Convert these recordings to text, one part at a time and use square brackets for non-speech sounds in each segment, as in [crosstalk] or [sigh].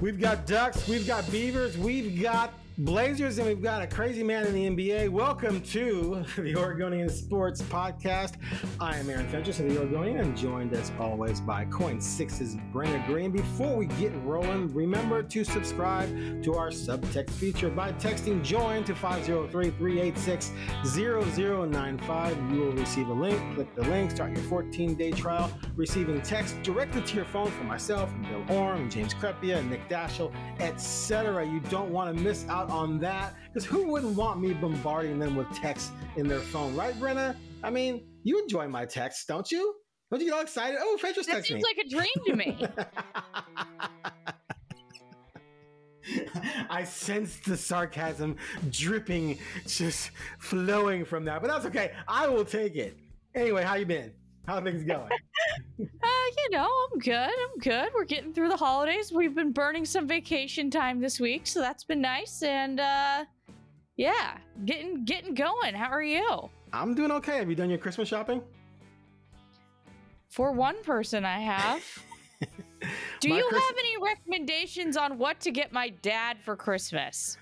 We've got ducks, we've got beavers, we've got Blazers, and we've got a crazy man in the NBA. Welcome to [laughs] the Oregonian Sports Podcast. I am Aaron Fentress of the Oregonian and joined as always by KOIN Six's Brenna Greene. Before we get rolling, remember to subscribe to our subtext feature by texting JOIN to 503-386-0095. You will receive a link. Click the link, start your 14-day trial, receiving text directly to your phone from myself and Bill Oram James Crepea and Nick Daschel, etc. You don't want to miss out on that because who wouldn't want me bombarding them with texts in their phone, right, Brenna? I mean, you enjoy my texts, don't you? Don't you get all excited? Oh, Fentress That text me. seems like a dream to me. [laughs] I sense the sarcasm dripping, just flowing from that, but that's okay. I will take it. Anyway, how you been? How things going? [laughs] uh, you know, I'm good. I'm good. We're getting through the holidays. We've been burning some vacation time this week, so that's been nice. And uh, yeah, getting getting going. How are you? I'm doing okay. Have you done your Christmas shopping? For one person, I have. [laughs] Do My you Christ- have any recommendations on what to get my dad for Christmas?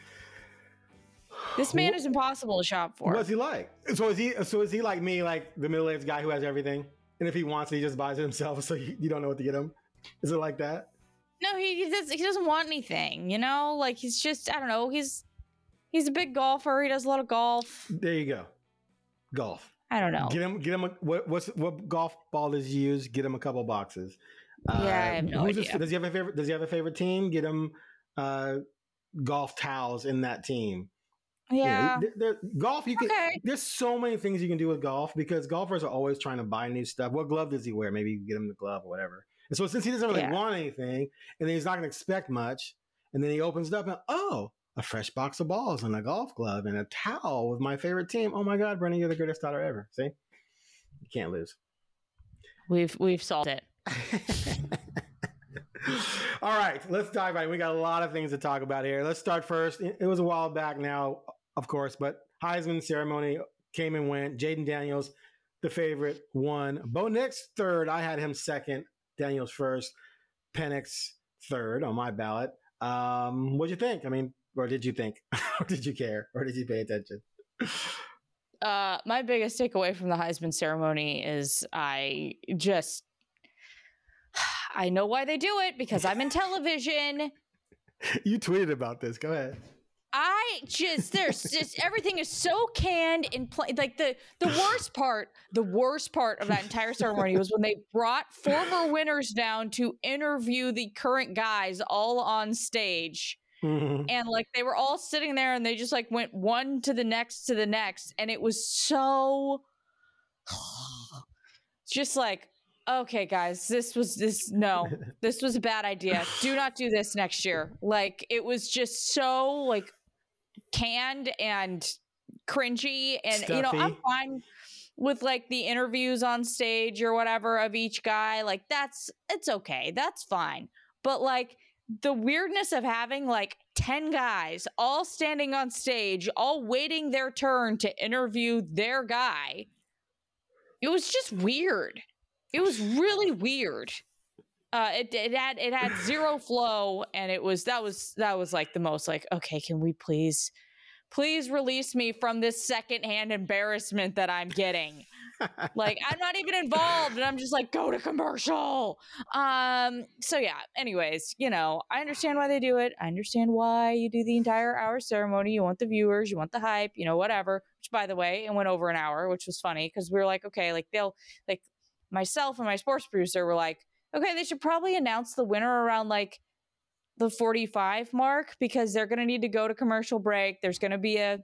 This man is impossible to shop for. What's he like? So is he? So is he like me, like the middle-aged guy who has everything, and if he wants it, he just buys it himself. [laughs] So you, you don't know what to get him. Is it like that? No, he, he does. He doesn't want anything. You know, like he's just. I don't know. He's he's a big golfer. He does a lot of golf. There you go. Golf. I don't know. Get him. Get him. A, what, what's what golf ball does he use? Get him a couple boxes. Yeah, I have no who's his- does he have a favorite? Does he have a favorite team? Get him uh, golf towels in that team. You know, Yeah. there- there- golf. You can. Okay. There's so many things you can do with golf because golfers are always trying to buy new stuff. What glove does he wear? Maybe you can get him the glove or whatever. And so since he doesn't really Yeah. want anything, and then he's not going to expect much, and then he opens it up and oh, a fresh box of balls and a golf glove and a towel with my favorite team. Oh my God, Brenna, you're the greatest daughter ever. See, you can't lose. We've we've solved it. [laughs] [laughs] All right, let's dive right. in. We got a lot of things to talk about here. Let's start first. It was a while back now, of course, but Heisman ceremony came and went. Jayden Daniels, the favorite, won. Bo Nix third. I had him second. Daniels first. Penix third on my ballot. Um, what'd you think? I mean, or did you think? [laughs] or did you care? Or did you pay attention? Uh, my biggest takeaway from the Heisman ceremony is I just [sighs] I know why they do it because I'm in [laughs] television. You tweeted about this. Go ahead. I just there's just everything is so canned and play. Like the the worst part, the worst part of that entire ceremony was when they brought former winners down to interview the current guys all on stage. Mhm. and like they were all sitting there and they just like went one to the next to the next and it was so [sighs] just like okay guys this was this no [laughs] this was a bad idea do not do this next year like it was just so like canned and cringy and you know i'm fine with like the interviews on stage or whatever of each guy like that's it's okay that's fine but like the weirdness of having like 10 guys all standing on stage, all waiting their turn to interview their guy, it was just weird. It was really weird. Uh, it, it had it had zero flow, and it was that was that was like the most like okay, can we please, please release me from this secondhand embarrassment that I'm getting like I'm not even involved and I'm just like go to commercial. Um so yeah, anyways, you know, I understand why they do it. I understand why you do the entire hour ceremony. You want the viewers, you want the hype, you know, whatever. Which by the way, it went over an hour, which was funny because we were like, okay, like they'll like myself and my sports producer were like, okay, they should probably announce the winner around like the 45 mark because they're going to need to go to commercial break. There's going to be a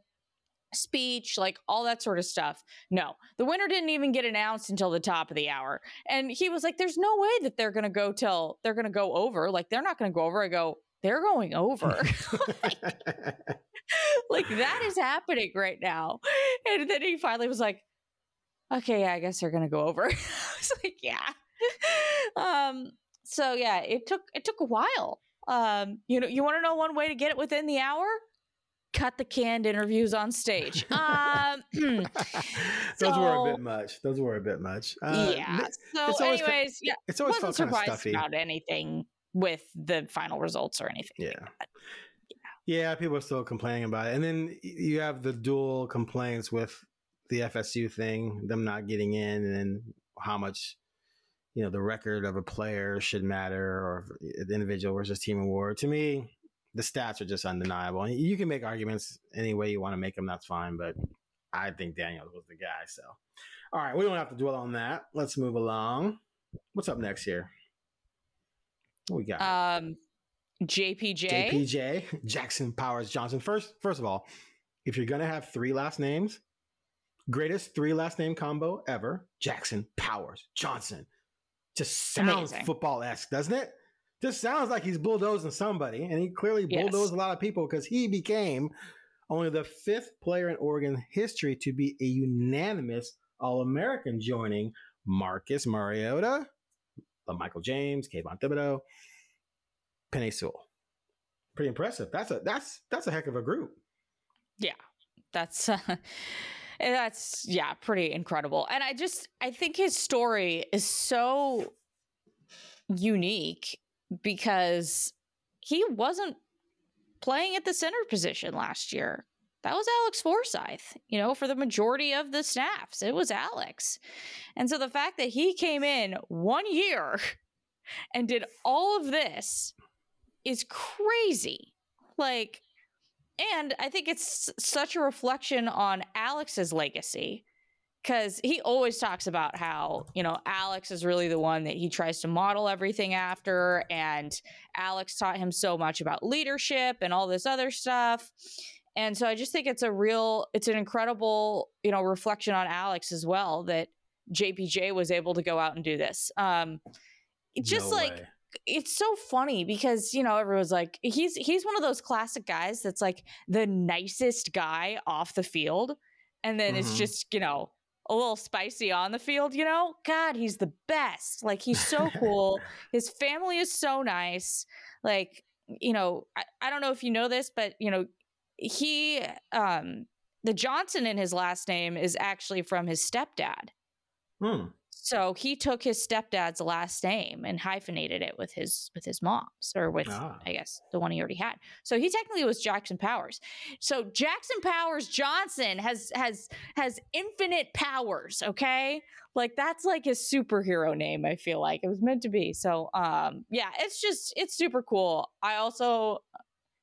speech, like all that sort of stuff. No, the winner didn't even get announced until the top of the hour. And he was like, there's no way that they're going to go till they're going to go over. Like, they're not going to go over. I go, they're going over. [laughs] like, that is happening right now. And then he finally was like, okay, yeah, I guess they're going to go over. [laughs] I was like, yeah. [laughs] Um, so yeah, it took, it took a while. Um, you know, you want to know one way to get it within the hour? Cut the canned interviews on stage. Um, [clears throat] [laughs] Those were a bit much. Those were a bit much. Uh, yeah. it's So, it's always anyways, yeah, always wasn't felt kind of surprised about anything with the final results or anything. Yeah. Like yeah. yeah, people are still complaining about it. And then you have the dual complaints with the FSU thing, them not getting in, and how much you know the record of a player should matter or the individual versus team award. To me, the stats are just undeniable. You can make arguments any way you want to make them. That's fine, but I think Daniels was the guy. So, all right, we don't have to dwell on that. Let's move along. What's up next here? What we got? Um, JPJ. JPJ [laughs] Jackson Powers Johnson. First, first of all, if you're gonna have three last names, greatest three last name combo ever: Jackson Powers Johnson. Just sounds football esque, doesn't it? Just sounds like he's bulldozing somebody, and he clearly bulldozed yes. a lot of people because he became only the fifth player in Oregon history to be a unanimous All American, joining Marcus Mariota, Michael James, Kayvon Thibodeaux, Penei Sewell. Pretty impressive. That's a that's that's a heck of a group. Yeah, that's. Uh, [laughs] that's yeah pretty incredible and i just i think his story is so unique because he wasn't playing at the center position last year that was Alex Forsyth, you know, for the majority of the snaps. It was Alex. And so the fact that he came in one year [laughs] and did all of this is crazy. Like, and I think it's such a reflection on Alex's legacy because he always talks about how, you know, Alex is really the one that he tries to model everything after. And Alex taught him so much about leadership and all this other stuff. And so I just think it's a real, it's an incredible, you know, reflection on Alex as well that JPJ was able to go out and do this. Um, just no like, way it's so funny because you know everyone's like he's he's one of those classic guys that's like the nicest guy off the field and then mm-hmm. it's just you know a little spicy on the field you know? God he's the best. Like he's so cool. [laughs] His family is so nice. Like you know I, I don't know if you know this but you know he um the johnson in his last name is actually from his stepdad. Hmm. So he took his stepdad's last name and hyphenated it with his with his mom's or with ah. I guess the one he already had. So he technically was Jackson Powers. So Jackson Powers Johnson has has has infinite powers, okay? Like that's like his superhero name, I feel like. It was meant to be. So um yeah, it's just it's super cool. I also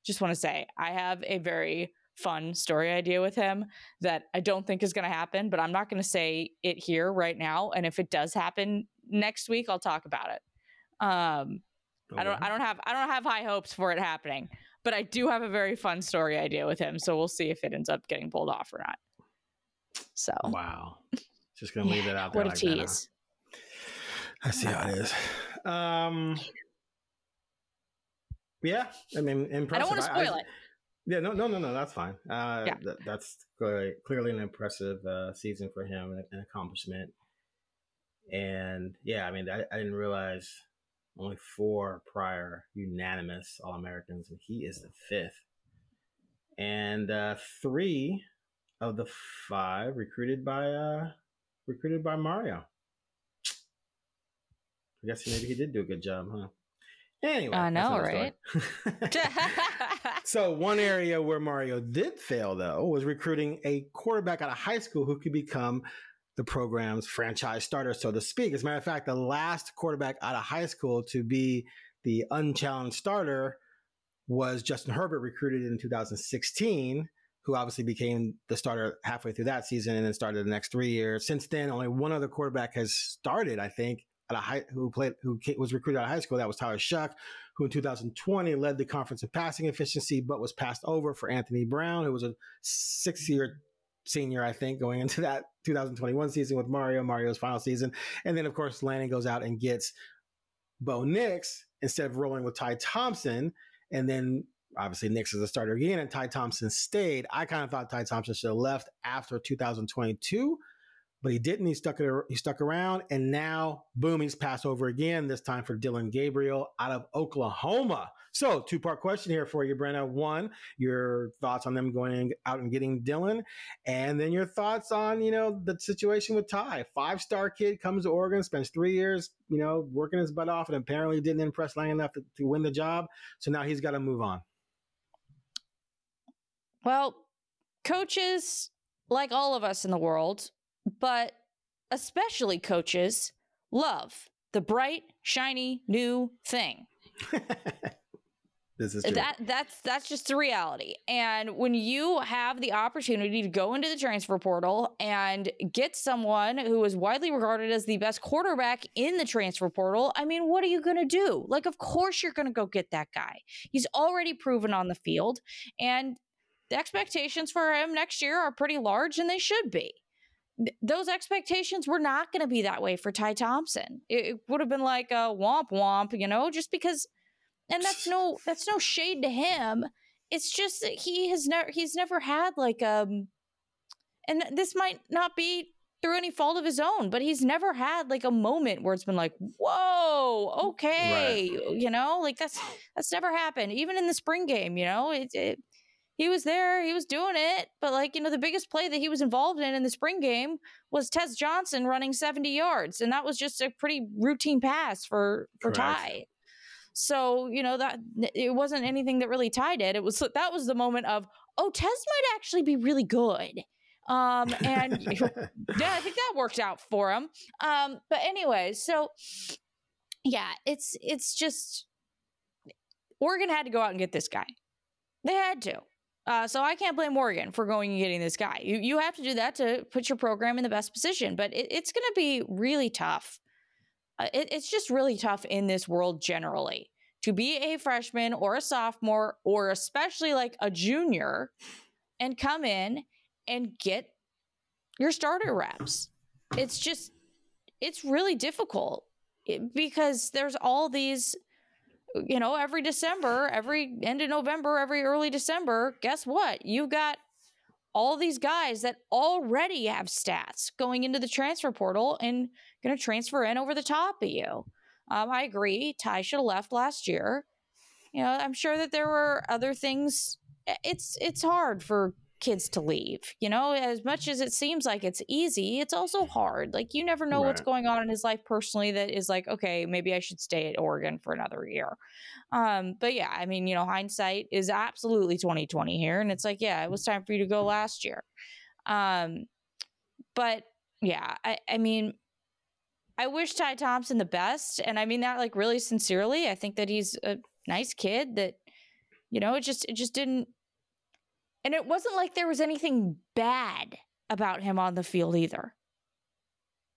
just want to say I have a very fun story idea with him that I don't think is going to happen, but I'm not going to say it here right now. And if it does happen next week, I'll talk about it. Um, okay. I don't, I don't have, I don't have high hopes for it happening, but I do have a very fun story idea with him. So we'll see if it ends up getting pulled off or not. So wow, just gonna leave it out there. What a like tease! That, huh? I see how it is. Um, yeah, I mean, impressive. I don't want to spoil I, it. Yeah, no, no, no, no. That's fine. Uh, yeah. Th- that's clearly, clearly an impressive uh, season for him, an, an accomplishment. And yeah, I mean, I, I, didn't realize only four prior unanimous All Americans, and he is the fifth. And uh, three of the five recruited by uh, recruited by Mario. I guess maybe he did do a good job, huh? Anyway, I know, right? [laughs] [laughs] so one area where Mario did fail, though, was recruiting a quarterback out of high school who could become the program's franchise starter, so to speak. As a matter of fact, the last quarterback out of high school to be the unchallenged starter was Justin Herbert, recruited in 2016, who obviously became the starter halfway through that season and then started the next three years. Since then, only one other quarterback has started, I think, at a high, who played who was recruited out of high school. That was Tyler Shough, who in 2020 led the conference in passing efficiency, but was passed over for Anthony Brown, who was a six-year senior, I think, going into that 2021 season with Mario, Mario's final season, and then of course Lanning goes out and gets Bo Nix instead of rolling with Ty Thompson, and then obviously Nix is a starter again, and Ty Thompson stayed. I kind of thought Ty Thompson should have left after 2022 but he didn't. He stuck it. He stuck around, and now, boom, he's passed over again. This time for Dillon Gabriel out of Oklahoma. So, two part question here for you, Brenna. One, your thoughts on them going out and getting Dillon, and then your thoughts on you know the situation with Ty. Five star kid comes to Oregon, spends three years, you know, working his butt off, and apparently didn't impress Lang enough to, to win the job. So now he's got to move on. Well, coaches, like all of us in the world, but especially coaches, love the bright, shiny, new thing. [laughs] this is true. that that's that's just the reality. And when you have the opportunity to go into the transfer portal and get someone who is widely regarded as the best quarterback in the transfer portal, I mean, what are you going to do? Like of course you're going to go get that guy. He's already proven on the field and the expectations for him next year are pretty large and they should be those expectations were not going to be that way for Ty Thompson. It, it would have been like a womp womp, you know, just because. And that's no that's no shade to him. It's just that he has never he's never had like um, and this might not be through any fault of his own, but he's never had like a moment where it's been like, whoa, okay, right. you know, like that's that's never happened. Even in the spring game, you know, it, it he was there, he was doing it. But like, you know, the biggest play that he was involved in in the spring game was Tez Johnson running 70 yards. And that was just a pretty routine pass for, for Ty. So, you know, that it wasn't anything that really tied it. It was, [laughs] that was the moment of, oh, Tez might actually be really good. Um, and [laughs] [laughs] yeah, I think that worked out for him. Um, but anyway, so yeah, it's, it's just, Oregon had to go out and get this guy. They had to. Uh, so I can't blame Morgan for going and getting this guy. You you have to do that to put your program in the best position, but it, it's going to be really tough. Uh, it, it's just really tough in this world generally to be a freshman or a sophomore or especially like a junior and come in and get your starter reps. It's just it's really difficult because there's all these you know, every December, every end of November, every early December, guess what? You've got all these guys that already have stats going into the transfer portal and going to transfer in over the top of you. Um, I agree. Ty should have left last year. You know, I'm sure that there were other things. It's it's hard for kids to leave. You know, as much as it seems like it's easy, it's also hard. Like you never know right. what's going on in his life personally that is like, okay, maybe I should stay at Oregon for another year. Um, but yeah, I mean, you know, hindsight is absolutely 2020 here. And it's like, yeah, it was time for you to go last year. Um, but yeah, I, I mean, I wish Ty Thompson the best. And I mean that like really sincerely. I think that he's a nice kid that, you know, it just it just didn't and it wasn't like there was anything bad about him on the field either.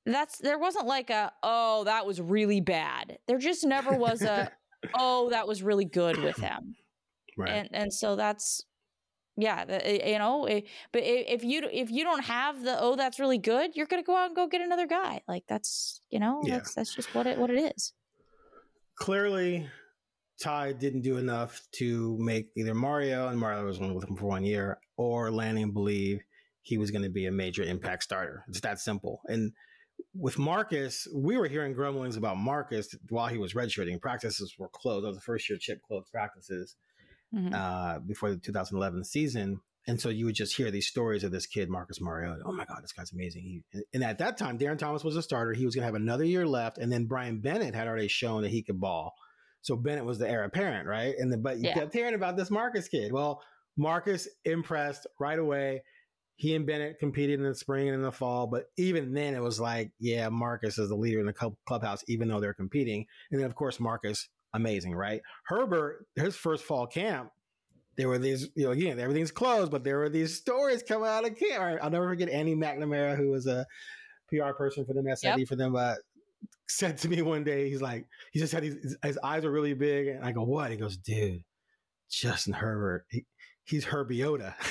That's there wasn't like a oh that was really bad. There just never was a [laughs] oh that was really good with him. Right. And and so that's yeah, you know, eh, but if you if you don't have the oh that's really good, you're going to go out and go get another guy. Like that's, you know, yeah. that's that's just what it what it is. Clearly Ty didn't do enough to make either Mario, and Mario was only with him for one year, or Lanning believe he was going to be a major impact starter. It's that simple. And with Marcus, we were hearing grumblings about Marcus while he was redshirting. Practices were closed. That was the first year Chip closed practices mm-hmm. uh, before the 2011 season. And so you would just hear these stories of this kid, Marcus Mariota. Oh my God, this guy's amazing. He, and at that time, Darron Thomas was a starter. He was going to have another year left. And then Bryan Bennett had already shown that he could ball. So Bennett was the heir apparent, right? And the, but you yeah. kept hearing about this Marcus kid. Well, Marcus impressed right away. He and Bennett competed in the spring and in the fall, but even then it was like, yeah, Marcus is the leader in the clubhouse, even though they're competing. And then of course Marcus, amazing, right? Herbert, his first fall camp, there were these, you know, again, everything's closed, but there were these stories coming out of camp. I'll never forget Annie McNamara, who was a PR person for them, SID yep. for them, uh, said to me one day, he's like, he just had his, his eyes are really big. And I go, what? He goes, dude, Justin Herbert, he, he's Herbiota. [laughs]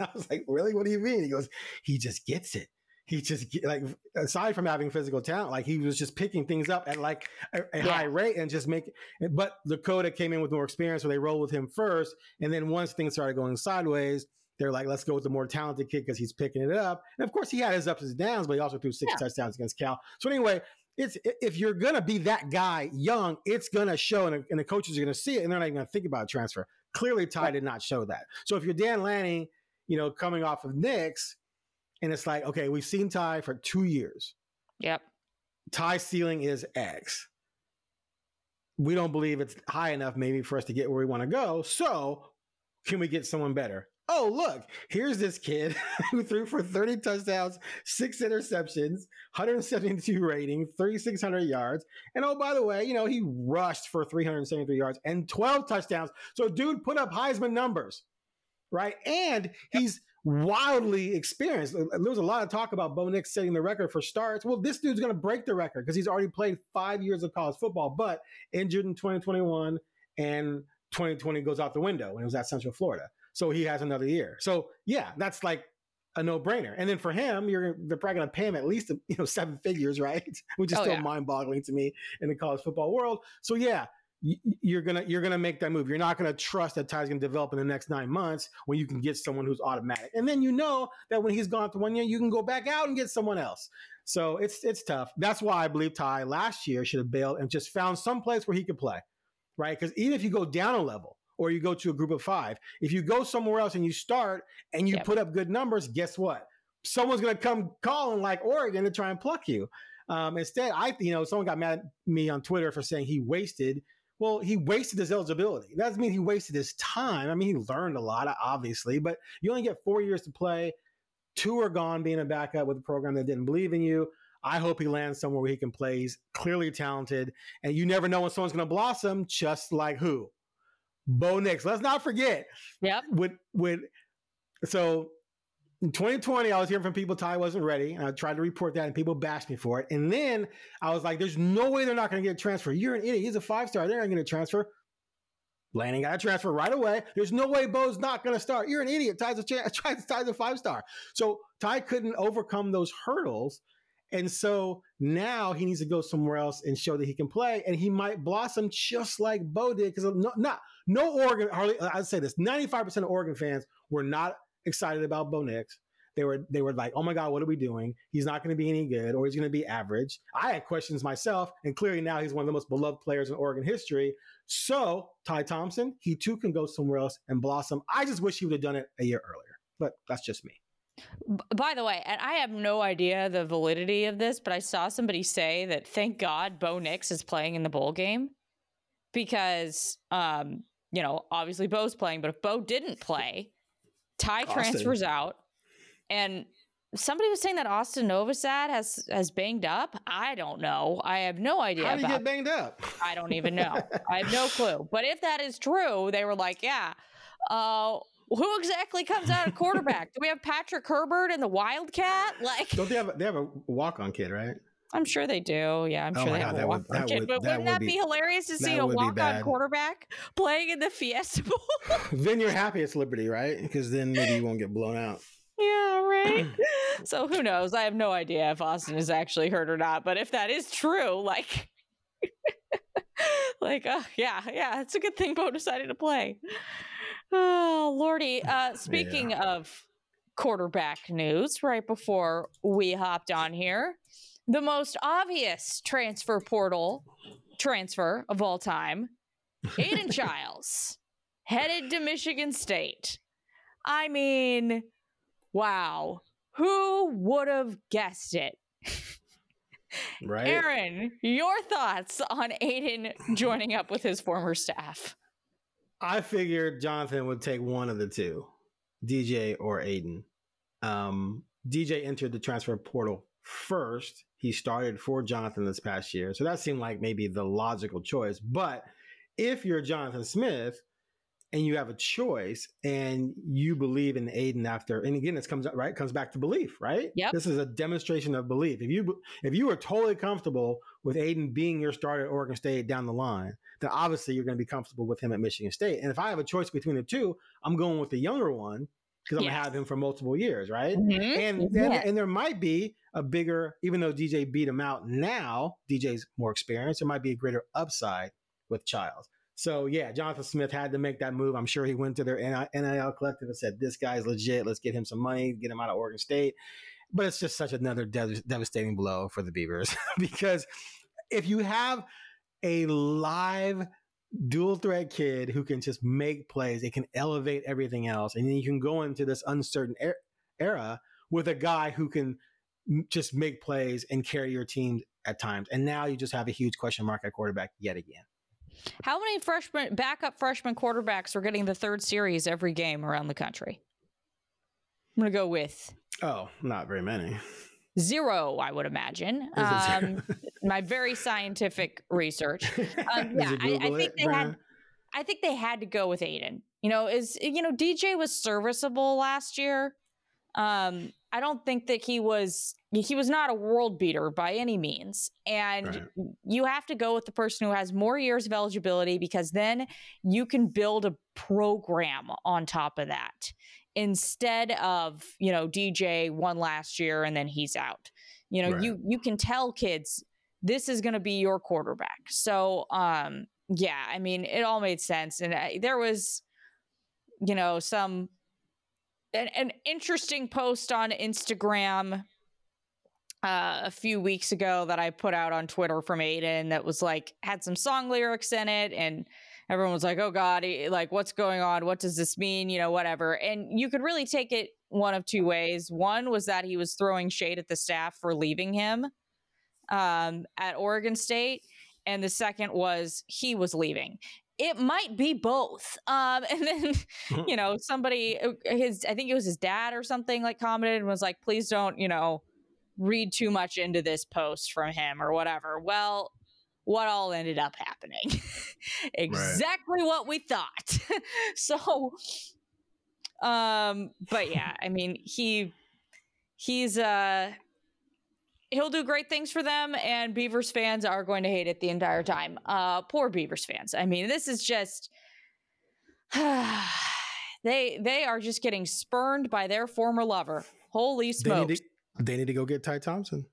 I was like, really? What do you mean? He goes, he just gets it. He just like aside from having physical talent, like he was just picking things up at like a, a yeah. high rate and just make. But Dakota came in with more experience, so they rolled with him first, and then once things started going sideways, they're like, let's go with the more talented kid because he's picking it up. And of course, he had his ups and downs, but he also threw six Yeah. touchdowns against Cal. So anyway, it's if you're gonna be that guy young, it's gonna show, and, and the coaches are gonna see it, and they're not even gonna think about a transfer. Clearly, Ty did not show that. So if you're Dan Lanning, you know, coming off of Nix, and it's like, okay, we've seen Ty for two years. Yep. Ty's ceiling is X. We don't believe it's high enough, maybe, for us to get where we want to go. So, can we get someone better? Oh, look, here's this kid [laughs] who threw for 30 touchdowns, six interceptions, 172 rating, 3,600 yards. And oh, by the way, you know, he rushed for 373 yards and 12 touchdowns. So, dude put up Heisman numbers, right? And he's wildly experienced. There was a lot of talk about Bo Nix setting the record for starts. Well, this dude's going to break the record because he's already played five years of college football, but injured in 2021 and 2020 goes out the window when he was at Central Florida. So he has another year. So yeah, that's like a no brainer. And then for him, you're they're probably going to pay him at least you know seven [laughs] figures, right? Which is Oh, still yeah. mind boggling to me in the college football world. So yeah. You're gonna you're gonna make that move. You're not gonna trust that Ty's gonna develop in the next nine months when you can get someone who's automatic, and then you know that when he's gone for one year, you can go back out and get someone else. So it's it's tough. That's why I believe Ty last year should have bailed and just found some place where he could play, right? Because even if you go down a level or you go to a group of five, if you go somewhere else and you start and you Yep. put up good numbers, guess what? Someone's going to come calling like Oregon to try and pluck you. Um, instead, I you know someone got mad at me on Twitter for saying he wasted. Well, he wasted his eligibility. That doesn't mean he wasted his time. I mean, he learned a lot, obviously, but you only get four years to play. Two are gone being a backup with a program that didn't believe in you. I hope he lands somewhere where he can play. He's clearly talented, and you never know when someone's going to blossom. Just like who, Bo Nix. Let's not forget. Yep. With with so in 2020, I was hearing from people Ty wasn't ready, and I tried to report that, and people bashed me for it. And then I was like, "There's no way they're not going to get a transfer. You're an idiot. He's a five star. They're not going to transfer." Lanning got a transfer right away. There's no way Bo's not going to start. You're an idiot. Ty's a cha- [laughs] Ty's a five star. So Ty couldn't overcome those hurdles. And so now he needs to go somewhere else and show that he can play, and he might blossom just like Bo did. Because no, not no Oregon. Hardly, I'd say this: ninety-five percent of Oregon fans were not excited about Bo Nix. They were they were like, "Oh my God, what are we doing? He's not going to be any good, or he's going to be average." I had questions myself, and clearly now he's one of the most beloved players in Oregon history. So Ty Thompson, he too can go somewhere else and blossom. I just wish he would have done it a year earlier, but that's just me. By the way, and I have no idea the validity of this, but I saw somebody say that thank God Bo Nix is playing in the bowl game because, um, you know, obviously Bo's playing, but if Bo didn't play, Ty Austin. transfers out, and somebody was saying that Austin Novosad has has banged up. I don't know. I have no idea. How you about get banged up? I don't even know. I have no clue. But if that is true, they were like, yeah. Uh, who exactly comes out at quarterback? Do we have Patrick Herbert and the Wildcat? Like, Don't they have a, they have a walk on kid, right? I'm sure they do. Yeah, I'm Oh sure my they God, have a walk-on that kid. would- But that wouldn't would that be, be- hilarious to see a walk-on quarterback [laughs] playing in the Fiesta Bowl? [laughs] then you're happy it's Liberty, right? Because then maybe you won't get blown out. [laughs] yeah, right. so who knows? I have no idea if Austin is actually hurt or not. But if that is true, like, like, uh, yeah, yeah, it's a good thing Bo decided to play. Oh, Lordy. Uh, speaking of quarterback news, right before we hopped on here, the most obvious transfer portal transfer of all time, Aidan [laughs] Chiles, headed to Michigan State. I mean, wow. Who would have guessed it? Right? Aaron, your thoughts on Aidan joining up with his former staff? I figured Jonathan would take one of the two, DJ or Aidan. Um, DJ entered the transfer portal first. He started for Jonathan this past year. So that seemed like maybe the logical choice. But if you're Jonathan Smith and you have a choice and you believe in Aidan after, and again, this comes up right, comes back to belief, right? Yep. This is a demonstration of belief. If you if you are totally comfortable with Aidan being your starter at Oregon State down the line, then obviously you're going to be comfortable with him at Michigan State. And if I have a choice between the two, I'm going with the younger one because I'm Yes. to have him for multiple years, right? Mhm. And then, Yeah. and there might be a bigger, even though DJ beat him out now, DJ's more experienced. There might be a greater upside with Chiles. So yeah, Jonathan Smith had to make that move. I'm sure he went to their NIL collective and said, "This guy's legit. Let's get him some money, get him out of Oregon State." But it's just such another dev- devastating blow for the Beavers [laughs] because if you have a live dual threat kid who can just make plays, it can elevate everything else, and then you can go into this uncertain er- era with a guy who can just make plays and carry your team at times. And now you just have a huge question mark at quarterback yet again. How many freshman backup freshman quarterbacks are getting the third series every game around the country? I'm going to go with Oh, not very many. Zero, I would imagine. [laughs] Um, my very scientific research. [laughs] Um, yeah, I, I, think they had. I think they had to go with Aidan. You know, is you know DJ was serviceable last year. Um, I don't think that he was he was not a world beater by any means. And right. you have to go with the person who has more years of eligibility because then you can build a program on top of that instead of, you know, DJ won last year and then he's out. You know, right. you you can tell kids this is going to be your quarterback. So, um yeah, I mean, it all made sense and I, there was you know, some an, an interesting post on Instagram uh, a few weeks ago that I put out on Twitter from Aidan that was like had some song lyrics in it, and everyone was like, "Oh God, like what's going on? What does this mean? You know, whatever." And you could really take it one of two ways. One was that he was throwing shade at the staff for leaving him um, at Oregon State, and the second was he was leaving it might be both. Um, [laughs] and then, [laughs] you know, somebody, uh, his, I think it was his dad or something, like commented and was like, please don't, you know, read too much into this post from him or whatever. Well, what all ended up happening? [laughs] exactly right. what we thought. [laughs] so, um, but yeah, [laughs] I mean, he, he's, uh, he'll do great things for them and beavers fans are going to hate it the entire time uh poor beavers fans i mean this is just [sighs] they they are just getting spurned by their former lover holy smokes they need to, they need to go get ty thompson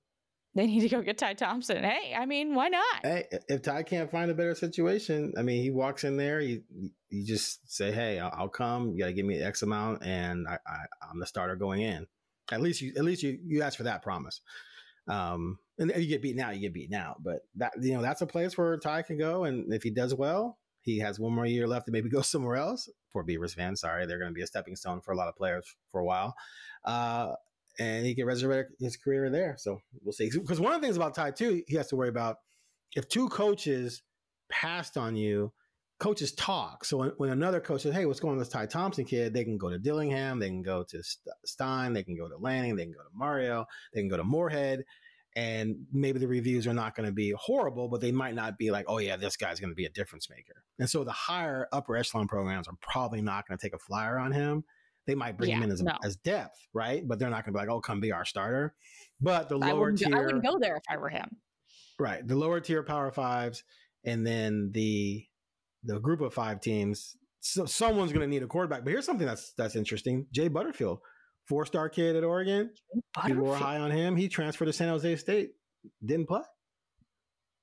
they need to go get ty thompson hey i mean why not hey if ty can't find a better situation i mean he walks in there you you just say hey i'll, I'll come you gotta give me x amount and I, I i'm the starter going in at least you at least you you ask for that promise um, and you get beaten out, you get beaten out. But that you know that's a place where Ty can go, and if he does well, he has one more year left to maybe [laughs] go somewhere else. Poor Beavers fans, sorry, they're going to be a stepping stone for a lot of players for a while. Uh, and he can resurrect his career there. So we'll see. Because one of the things about Ty too, he has to worry about if two coaches passed on you. Coaches talk. So when, when another coach says, "Hey, what's going on with this Ty Thompson kid?" They can go to Dillingham, they can go to Stein, they can go to Lanning, they can go to Mario, they can go to Moorhead, and maybe the reviews are not going to be horrible, but they might not be like, oh yeah, this guy's going to be a difference maker. And so the higher upper echelon programs are probably not going to take a flyer on him. They might bring yeah, him in as, no. as depth, right? But they're not going to be like, oh, come be our starter. But the lower I tier, I wouldn't go there if I were him. Right, the lower tier Power Fives, and then the the group of five teams. So someone's going to need a quarterback. But here's something that's that's interesting: Jay Butterfield four star kid at Oregon. People were high on him. He transferred to San Jose State, didn't play.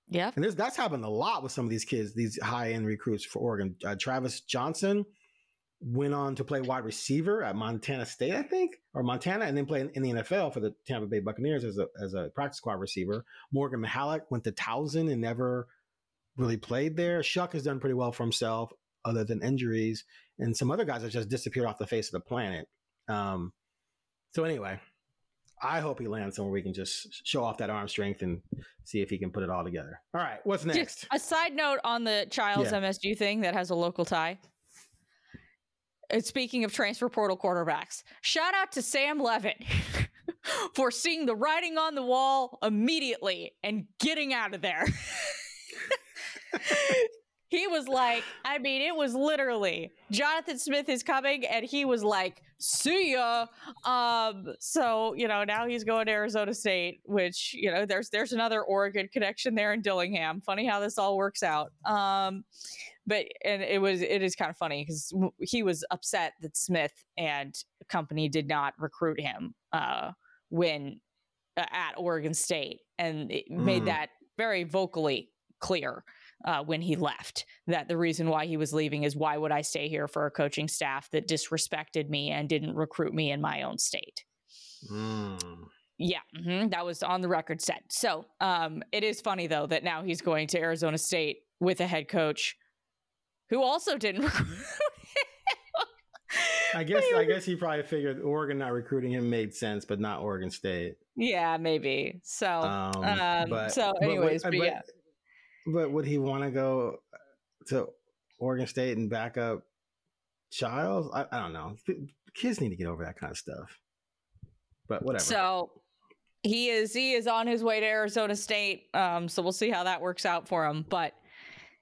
Yeah, and this, that's happened a lot with some of these kids, these high end recruits for Oregon. Uh, Travis Jonsen went on to play wide receiver at Montana State, I think, or Montana, and then played in, in, the NFL for the Tampa Bay Buccaneers as a as a practice squad receiver. Morgan Mahalak went to Towson and never really played there. Shough has done pretty well for himself, other than injuries, and some other guys have just disappeared off the face of the planet. Um, so anyway, I hope he lands somewhere we can just show off that arm strength and see if he can put it all together. All right, what's next? Just a side note on the Chiles yeah. MSU thing that has a local tie. And speaking of transfer portal quarterbacks, shout out to Sam Leavitt [laughs] for seeing the writing on the wall immediately and getting out of there. [laughs] he was like, I mean, it was literally Jonathan Smith is coming, and he was like, "See ya." Um, so you know, now he's going to Arizona State, which you know, there's there's another Oregon connection there in Dillingham. Funny how this all works out. Um, but and it was it is kind of funny because he was upset that Smith and company did not recruit him uh, when uh, at Oregon State, and it mm. made that very vocally clear uh, when he left. That the reason why he was leaving is why would I stay here for a coaching staff that disrespected me and didn't recruit me in my own state? Mm. Yeah, mm-hmm, that was on the record set. So um, it is funny though that now he's going to Arizona State with a head coach who also didn't [laughs] recruit. I guess I [laughs] guess he probably figured Oregon not recruiting him made sense, but not Oregon State. Yeah, maybe. So, Um, um, but- so anyways, but, but, but- yeah, but would he want to go to Oregon State and back up Chiles? I, I don't know. Kids need to get over that kind of stuff. But whatever. so he is he is on his way to Arizona State. Um, so we'll see how that works out for him. But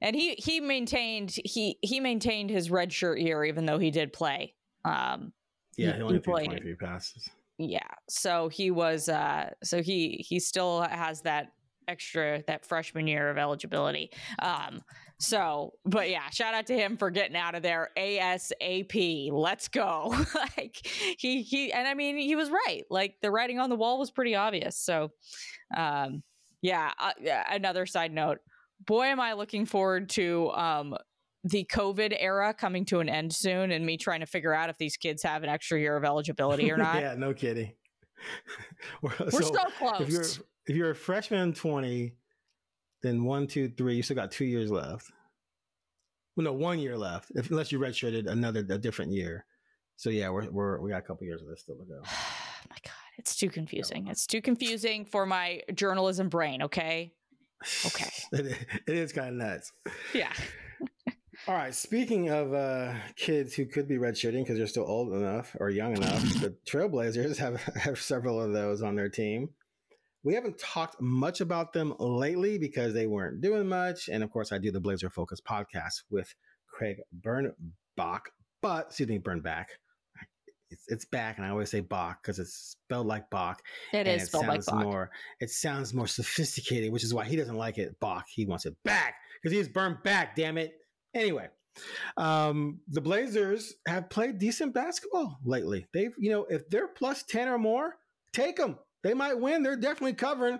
and he he maintained he he maintained his red shirt year even though he did play. Um, yeah, he- he only played. 23 passes. yeah so he was uh so he he still has that extra that freshman year of eligibility um so but yeah shout out to him for getting out of there asap let's go [laughs] like he he and i mean he was right like the writing on the wall was pretty obvious so um yeah, uh, yeah another side note boy am i looking forward to um the COVID era coming to an end soon, and me trying to figure out if these kids have an extra year of eligibility or [laughs] not. yeah, no kidding. [laughs] We're, We're so so close. if you're if you're a freshman 20, then one, two, three, you still got two years left. Well, no, one year left, if, unless you redshirted another a different year. So yeah, we're, we're we got a couple years of this still to go. [sighs] my God, it's too confusing. It's too confusing for my journalism brain. Okay. Okay. [laughs] it, is kind of nuts. Yeah. All right. Speaking of uh, kids who could be redshirting because they're still old enough or young enough, the Trailblazers [laughs] have, have several of those on their team. We haven't talked much about them lately because they weren't doing much. And of course, I do the Blazer Focus podcast with Craig Birnbach, but excuse me, Burnback. It's, it's back, and I always say Bach because it's spelled like Bach. It and is spelled like sounds Bach. more it sounds more sophisticated, which is why he doesn't like it Bach. He wants it back because he's burned back. Damn it. Anyway, um, the Blazers have played decent basketball lately. They've you know if they're plus ten or more, take them. They might win. They're definitely covering,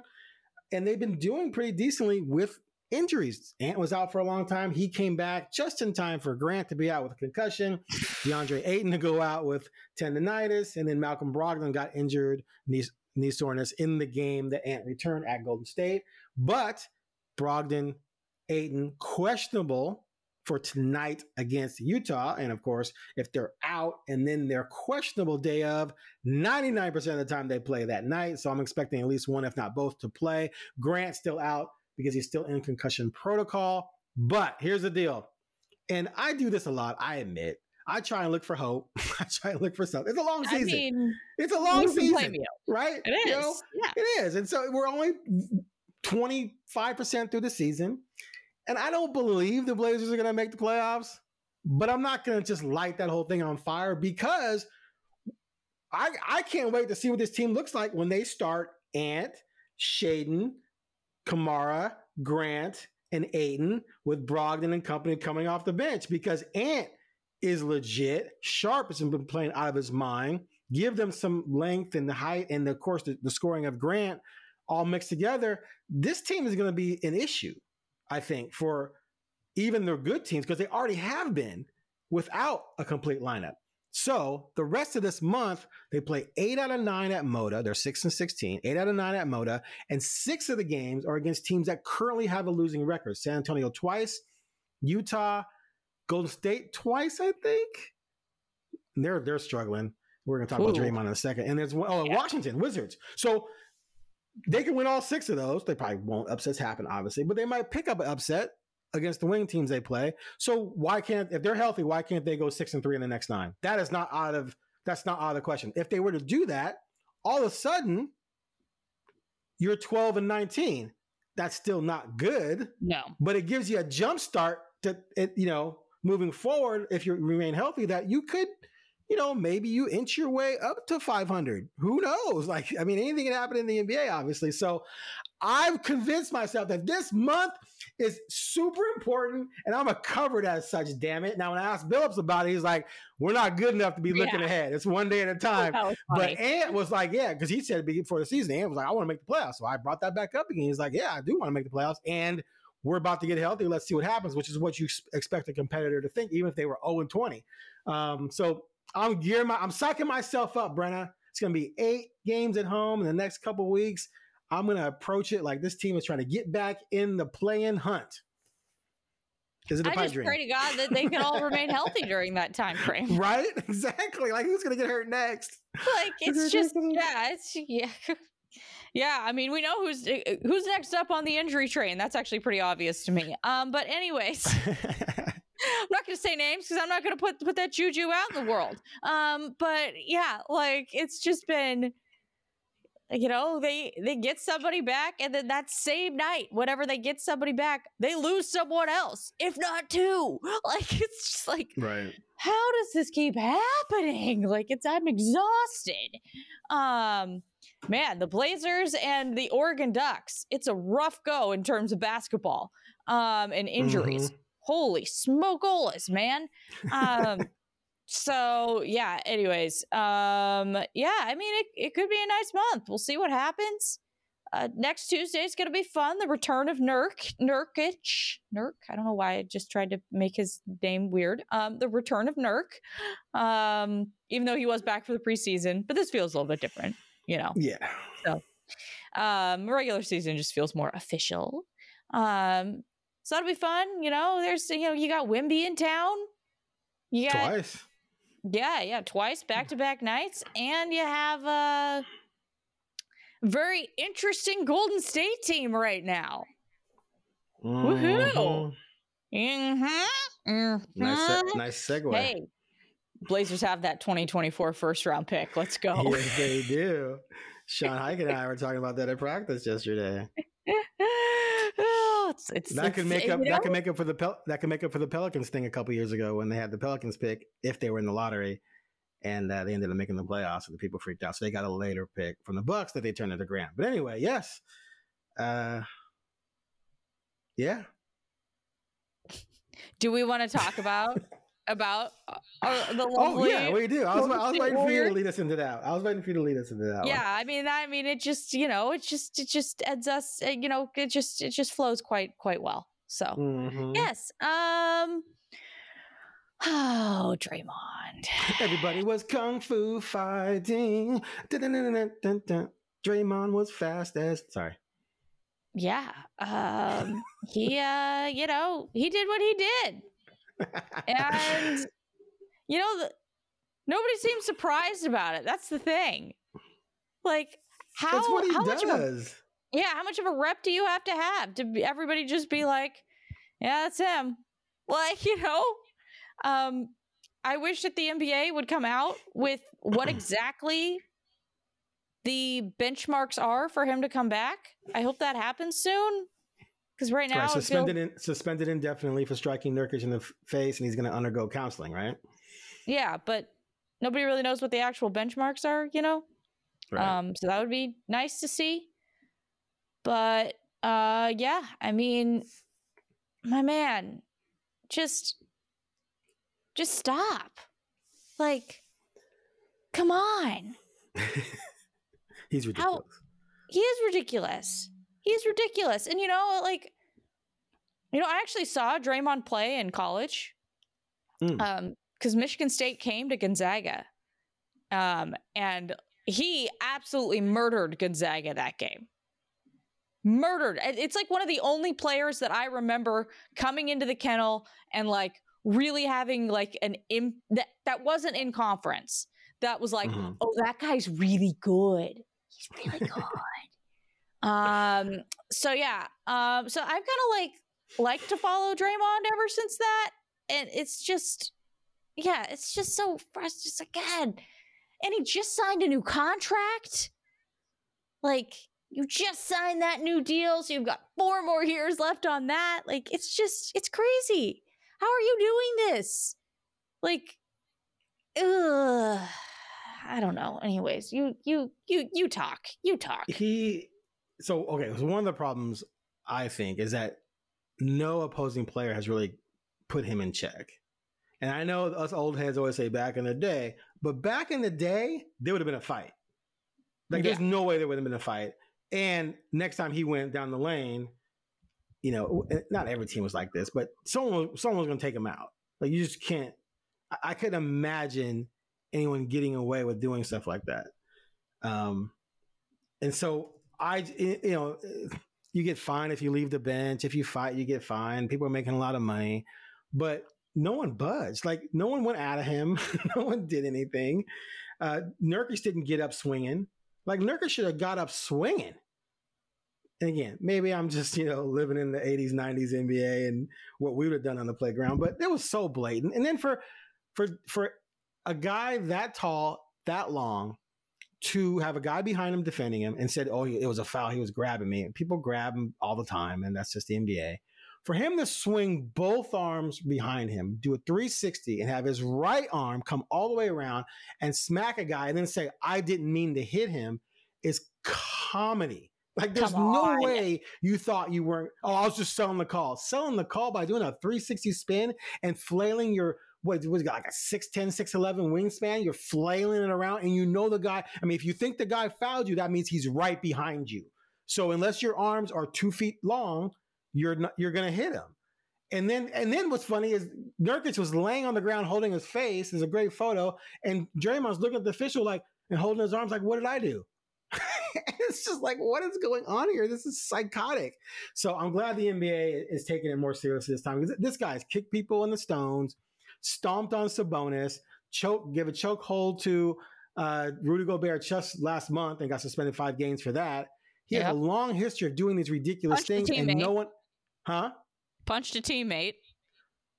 and they've been doing pretty decently with injuries. Ant was out for a long time. He came back just in time for Grant to be out with a concussion, DeAndre Ayton to go out with tendonitis, and then Malcolm Brogdon got injured knee, knee soreness in the game that Ant returned at Golden State. But Brogdon, Ayton, questionable for tonight against Utah. And of course, if they're out and then they're questionable day of, 99% of the time they play that night. So I'm expecting at least one, if not both, to play. Grant still out because he's still in concussion protocol. But here's the deal. And I do this a lot, I admit. I try and look for hope. [laughs] I try and look for something. It's a long I season. mean, it's a long season, right? It You know, yeah. it is. And so we're only 25% through the season. And I don't believe the Blazers are going to make the playoffs, but I'm not going to just light that whole thing on fire because I, I can't wait to see what this team looks like when they start Ant, Shaedon, Camara, Grant, and Ayton with Brogdon and company coming off the bench because Ant is legit. Sharp has been playing out of his mind. Give them some length and the height, and of course the, the scoring of Grant all mixed together. This team is going to be an issue, I think, for even the good teams because they already have been without a complete lineup. So the rest of this month, they play eight out of nine at Moda. They're six and 16, eight out of nine at Moda. And six of the games are against teams that currently have a losing record. San Antonio twice, Utah, Golden State twice, I think. And they're they're struggling. We're gonna talk about Ooh. Draymond in a second. And there's oh Yeah. Washington Wizards. So they can win all six of those. They probably won't. Upsets happen, obviously, but they might pick up an upset against the wing teams they play. So why can't if they're healthy, why can't they go six and three in the next nine? That is not out of that's not out of the question. If they were to do that, all of a sudden you're 12 and 19. That's still not good, No. but it gives you a jump start to it, you know, moving forward if you remain healthy that you could you know, maybe you inch your way up to 500. Who knows? Like, I mean, anything can happen in the NBA, obviously. So I've convinced myself that this month is super important and I'm a covered as such, damn it. Now, when I asked Billups about it, he's like, we're not good enough to be looking Yeah. ahead. It's one day at a time. But. Ant was like, yeah, because he said before the season, Ant was like, I want to make the playoffs. So I brought that back up again. He's like, yeah, I do want to make the playoffs. And we're about to get healthy. Let's see what happens, which is what you expect a competitor to think, even if they were 0 and 20. Um, so I'm gearing my, I'm psyching myself up, Brenna. It's going to be eight games at home in the next couple weeks. I'm going to approach it like this team is trying to get back in the play-in hunt. Is it a I just dream? pray to God that they can all [laughs] remain healthy during that time frame. Right? [laughs] Exactly. Like who's going to get hurt next? Like [laughs] it's just yeah, it's yeah. Yeah, I mean, we know who's eh, who's next up on the injury train. That's actually pretty obvious to me. Um, but anyways, I'm not going to say names because I'm not going to put put that juju out in the world. Um, but yeah, like it's just been, you know, they they get somebody back, and then that same night, whatever they get somebody back, they lose someone else, if not two. [laughs] Like it's just like, right? How does this keep happening? Like it's I'm exhausted. Um man, the Blazers and the Oregon Ducks, it's a rough go in terms of basketball um, and injuries. Mm-hmm. Holy smokeolas, man. Um, so yeah, anyways, um, yeah, I mean, it, it could be a nice month. We'll see what happens. Uh, next Tuesday is going to be fun. The return of Nurk, Nurkic, Nurk. I don't know why I just tried to make his name weird. Um, the return of Nurk, um, even though he was back for the preseason, but this feels a little bit different you know. Yeah. So um regular season just feels more official. Um so that'll be fun, you know. There's you know, you got Wimby in town. You got twice. Yeah, yeah, twice back to back nights. And you have a very interesting Golden State team right now. Mm-hmm. Woohoo! Mm-hmm. Mm-hmm. Nice, se- nice segue. Hey, Blazers have that 2024 first round pick. Let's go. Yes, they do. [laughs] Sean Highkin and I were talking about that at practice yesterday. [laughs] it's, it's, that could make up. That could make up for the Pel- that could make up for the Pelicans thing a couple years ago when they had the Pelicans pick if they were in the lottery, and uh, they ended up making the playoffs, and the people freaked out. So they got a later pick from the Bucks that they turned into Grant. But anyway, yes, uh, yeah. [laughs] Do we want to talk about about uh, the lovely. Oh yeah, we do. I was, I was waiting for you to lead us into that. I was waiting for you to lead us into that. Yeah, one. I mean, I mean, it just you know, it just it just adds us. Uh, you know, it just it just flows quite quite well. So mm-hmm. yes, um. Oh, Draymond. Everybody was kung fu fighting. Draymond was fast as. Sorry. Yeah. Um, he, uh, you know, he did what he did and you know, the, nobody seems surprised about it. That's the thing. Like how That's what he how does. Much of a, yeah, how much of a rep do you have to have to be, everybody just be like, yeah, that's him. Like [laughs] you know, um, I wish that the NBA would come out with what [clears throat] exactly the benchmarks are for him to come back. I hope that happens soon. Because right now, right, suspended feels... in, suspended indefinitely for striking Nurkic in the face, and he's going to undergo counseling, right? Yeah, but nobody really knows what the actual benchmarks are, you know. Right. Um, so that would be nice to see. But uh, yeah, I mean, my man, just, just stop. Like, come on. [laughs] he's ridiculous. How, he is ridiculous. He's ridiculous. And you know, like, you know, I actually saw Draymond play in college. Mm. Um, because Michigan State came to Gonzaga. Um, and he absolutely murdered Gonzaga that game. Murdered. It's like one of the only players that I remember coming into the kennel and like really having like an imp that that wasn't in conference. That was like, mm-hmm. oh, that guy's really good. He's really [laughs] good. Um, so yeah. Um, so I've kind of like like to follow Draymond ever since that. And it's just yeah, it's just so frustrating. Just again. And he just signed a new contract. Like, you just signed that new deal, so you've got four more years left on that. Like, it's just, it's crazy. How are you doing this? Like, ugh. I don't know. Anyways, you you you you talk. You talk. He so okay, so one of the problems I think is that no opposing player has really put him in check. And I know us old heads always say back in the day, but back in the day, there would have been a fight. Like yeah. there's no way there would have been a fight. And next time he went down the lane, you know, not every team was like this, but someone someone was going to take him out. Like you just can't. I, I couldn't imagine anyone getting away with doing stuff like that. Um, and so I, you know, you get fined if you leave the bench. If you fight, you get fined. People are making a lot of money, but no one budged. Like no one went out of him. [laughs] no one did anything. Uh, Nurkic didn't get up swinging. Like Nurkic should have got up swinging. And again, maybe I'm just you know living in the 80s, 90s NBA and what we would have done on the playground, but it was so blatant. And then for for for a guy that tall, that long, to have a guy behind him defending him and said, "Oh, it was a foul. He was grabbing me." And people grab him all the time, and that's just the NBA. For him to swing both arms behind him, do a 360, and have his right arm come all the way around and smack a guy, and then say, "I didn't mean to hit him," is comedy. Like, there's no way you thought you weren't. Oh, I was just selling the call. Selling the call by doing a 360 spin and flailing your what was got like a 6'10, 6'11 wingspan. You're flailing it around and you know the guy. I mean, if you think the guy fouled you, that means he's right behind you. So unless your arms are two feet long, you're not, you're gonna hit him. And then and then what's funny is Nurkic was laying on the ground holding his face. There's a great photo, and Draymond's looking at the official like and holding his arms like, "What did I do?" [laughs] it's just like, what is going on here? This is psychotic. So I'm glad the NBA is taking it more seriously this time because this guy's kicked people in the stones stomped on Sabonis, choke, give a choke hold to uh, Rudy Gobert just last month and got suspended five games for that. He yep. has a long history of doing these ridiculous punched things, and no one, huh? Punched a teammate.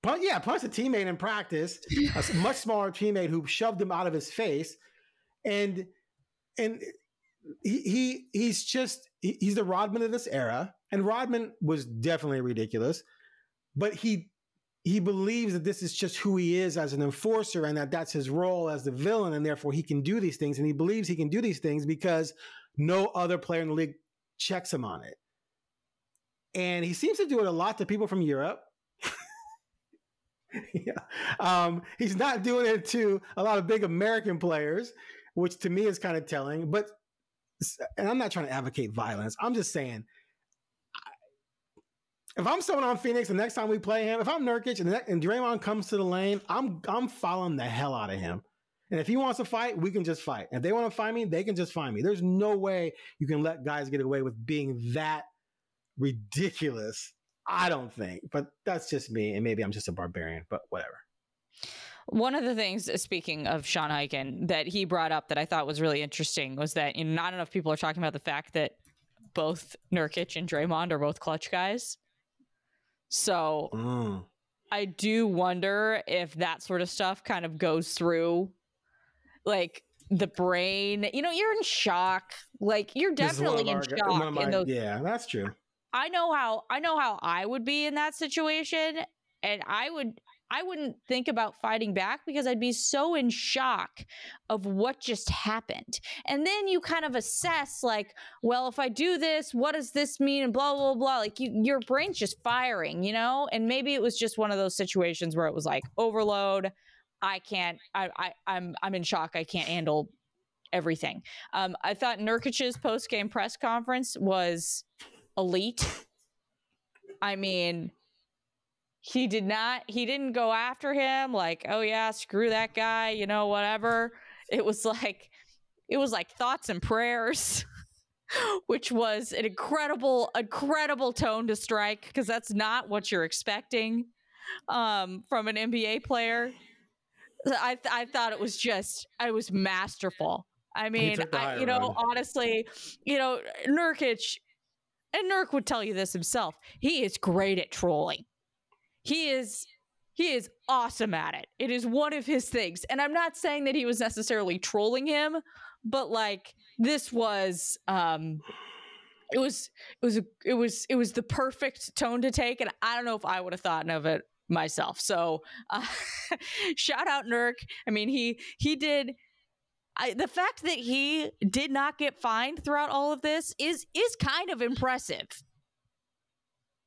Punch, yeah, punched a teammate in practice, a much smaller teammate who shoved him out of his face, and and he, he he's just he, he's the Rodman of this era, and Rodman was definitely ridiculous, but he he believes that this is just who he is as an enforcer and that that's his role as the villain and therefore he can do these things. And he believes he can do these things because no other player in the league checks him on it. And he seems to do it a lot to people from europe. [laughs] Yeah. um, he's not doing it to a lot of big american players which to me is kind of telling but and i'm not trying to advocate violence. I'm just saying if I'm someone on Phoenix, the next time we play him, if I'm Nurkic and, and Draymond comes to the lane, I'm I'm following the hell out of him. And if he wants to fight, we can just fight. If they want to find me, they can just find me. There's no way you can let guys get away with being that ridiculous. I don't think, but that's just me, and maybe I'm just a barbarian. But whatever. One of the things, speaking of Sean Highkin, that he brought up that I thought was really interesting was that you know, not enough people are talking about the fact that both Nurkic and Draymond are both clutch guys. So mm. I do wonder if that sort of stuff kind of goes through like the brain. You know, you're in shock. Like you're definitely in our, shock. My, in those, yeah, that's true. I know how I know how I would be in that situation and I would I wouldn't think about fighting back because I'd be so in shock of what just happened. And then you kind of assess, like, well, if I do this, what does this mean? And blah, blah, blah. Like, you, your brain's just firing, you know? And maybe it was just one of those situations where it was like overload. I can't, I, I, I'm, I'm in shock. I can't handle everything. Um, I thought Nurkic's post game press conference was elite. I mean, he did not he didn't go after him like oh yeah screw that guy you know whatever. It was like it was like thoughts and prayers [laughs] which was an incredible incredible tone to strike because that's not what you're expecting um, from an nba player. I, th- I thought it was just i was masterful. I mean I, you know honestly you know nurkic and nurk would tell you this himself he is great at trolling he is he is awesome at it. It is one of his things. And I'm not saying that he was necessarily trolling him, but like this was um it was it was it was it was the perfect tone to take and I don't know if I would have thought of it myself. So, uh, [laughs] shout out Nurk. I mean, he he did I, the fact that he did not get fined throughout all of this is is kind of impressive.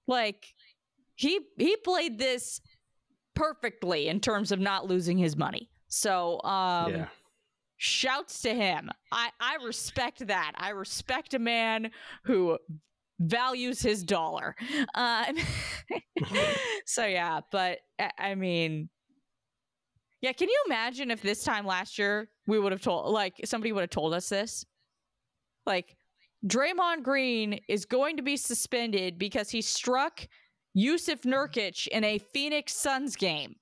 Like he he played this perfectly in terms of not losing his money. So um yeah. shouts to him. I I respect that. I respect a man who values his dollar. Um, [laughs] so yeah, but I mean, yeah, can you imagine if this time last year we would have told, like, somebody would have told us this? Like, Draymond Green is going to be suspended because he struck Jusuf Nurkic in a Phoenix Suns game.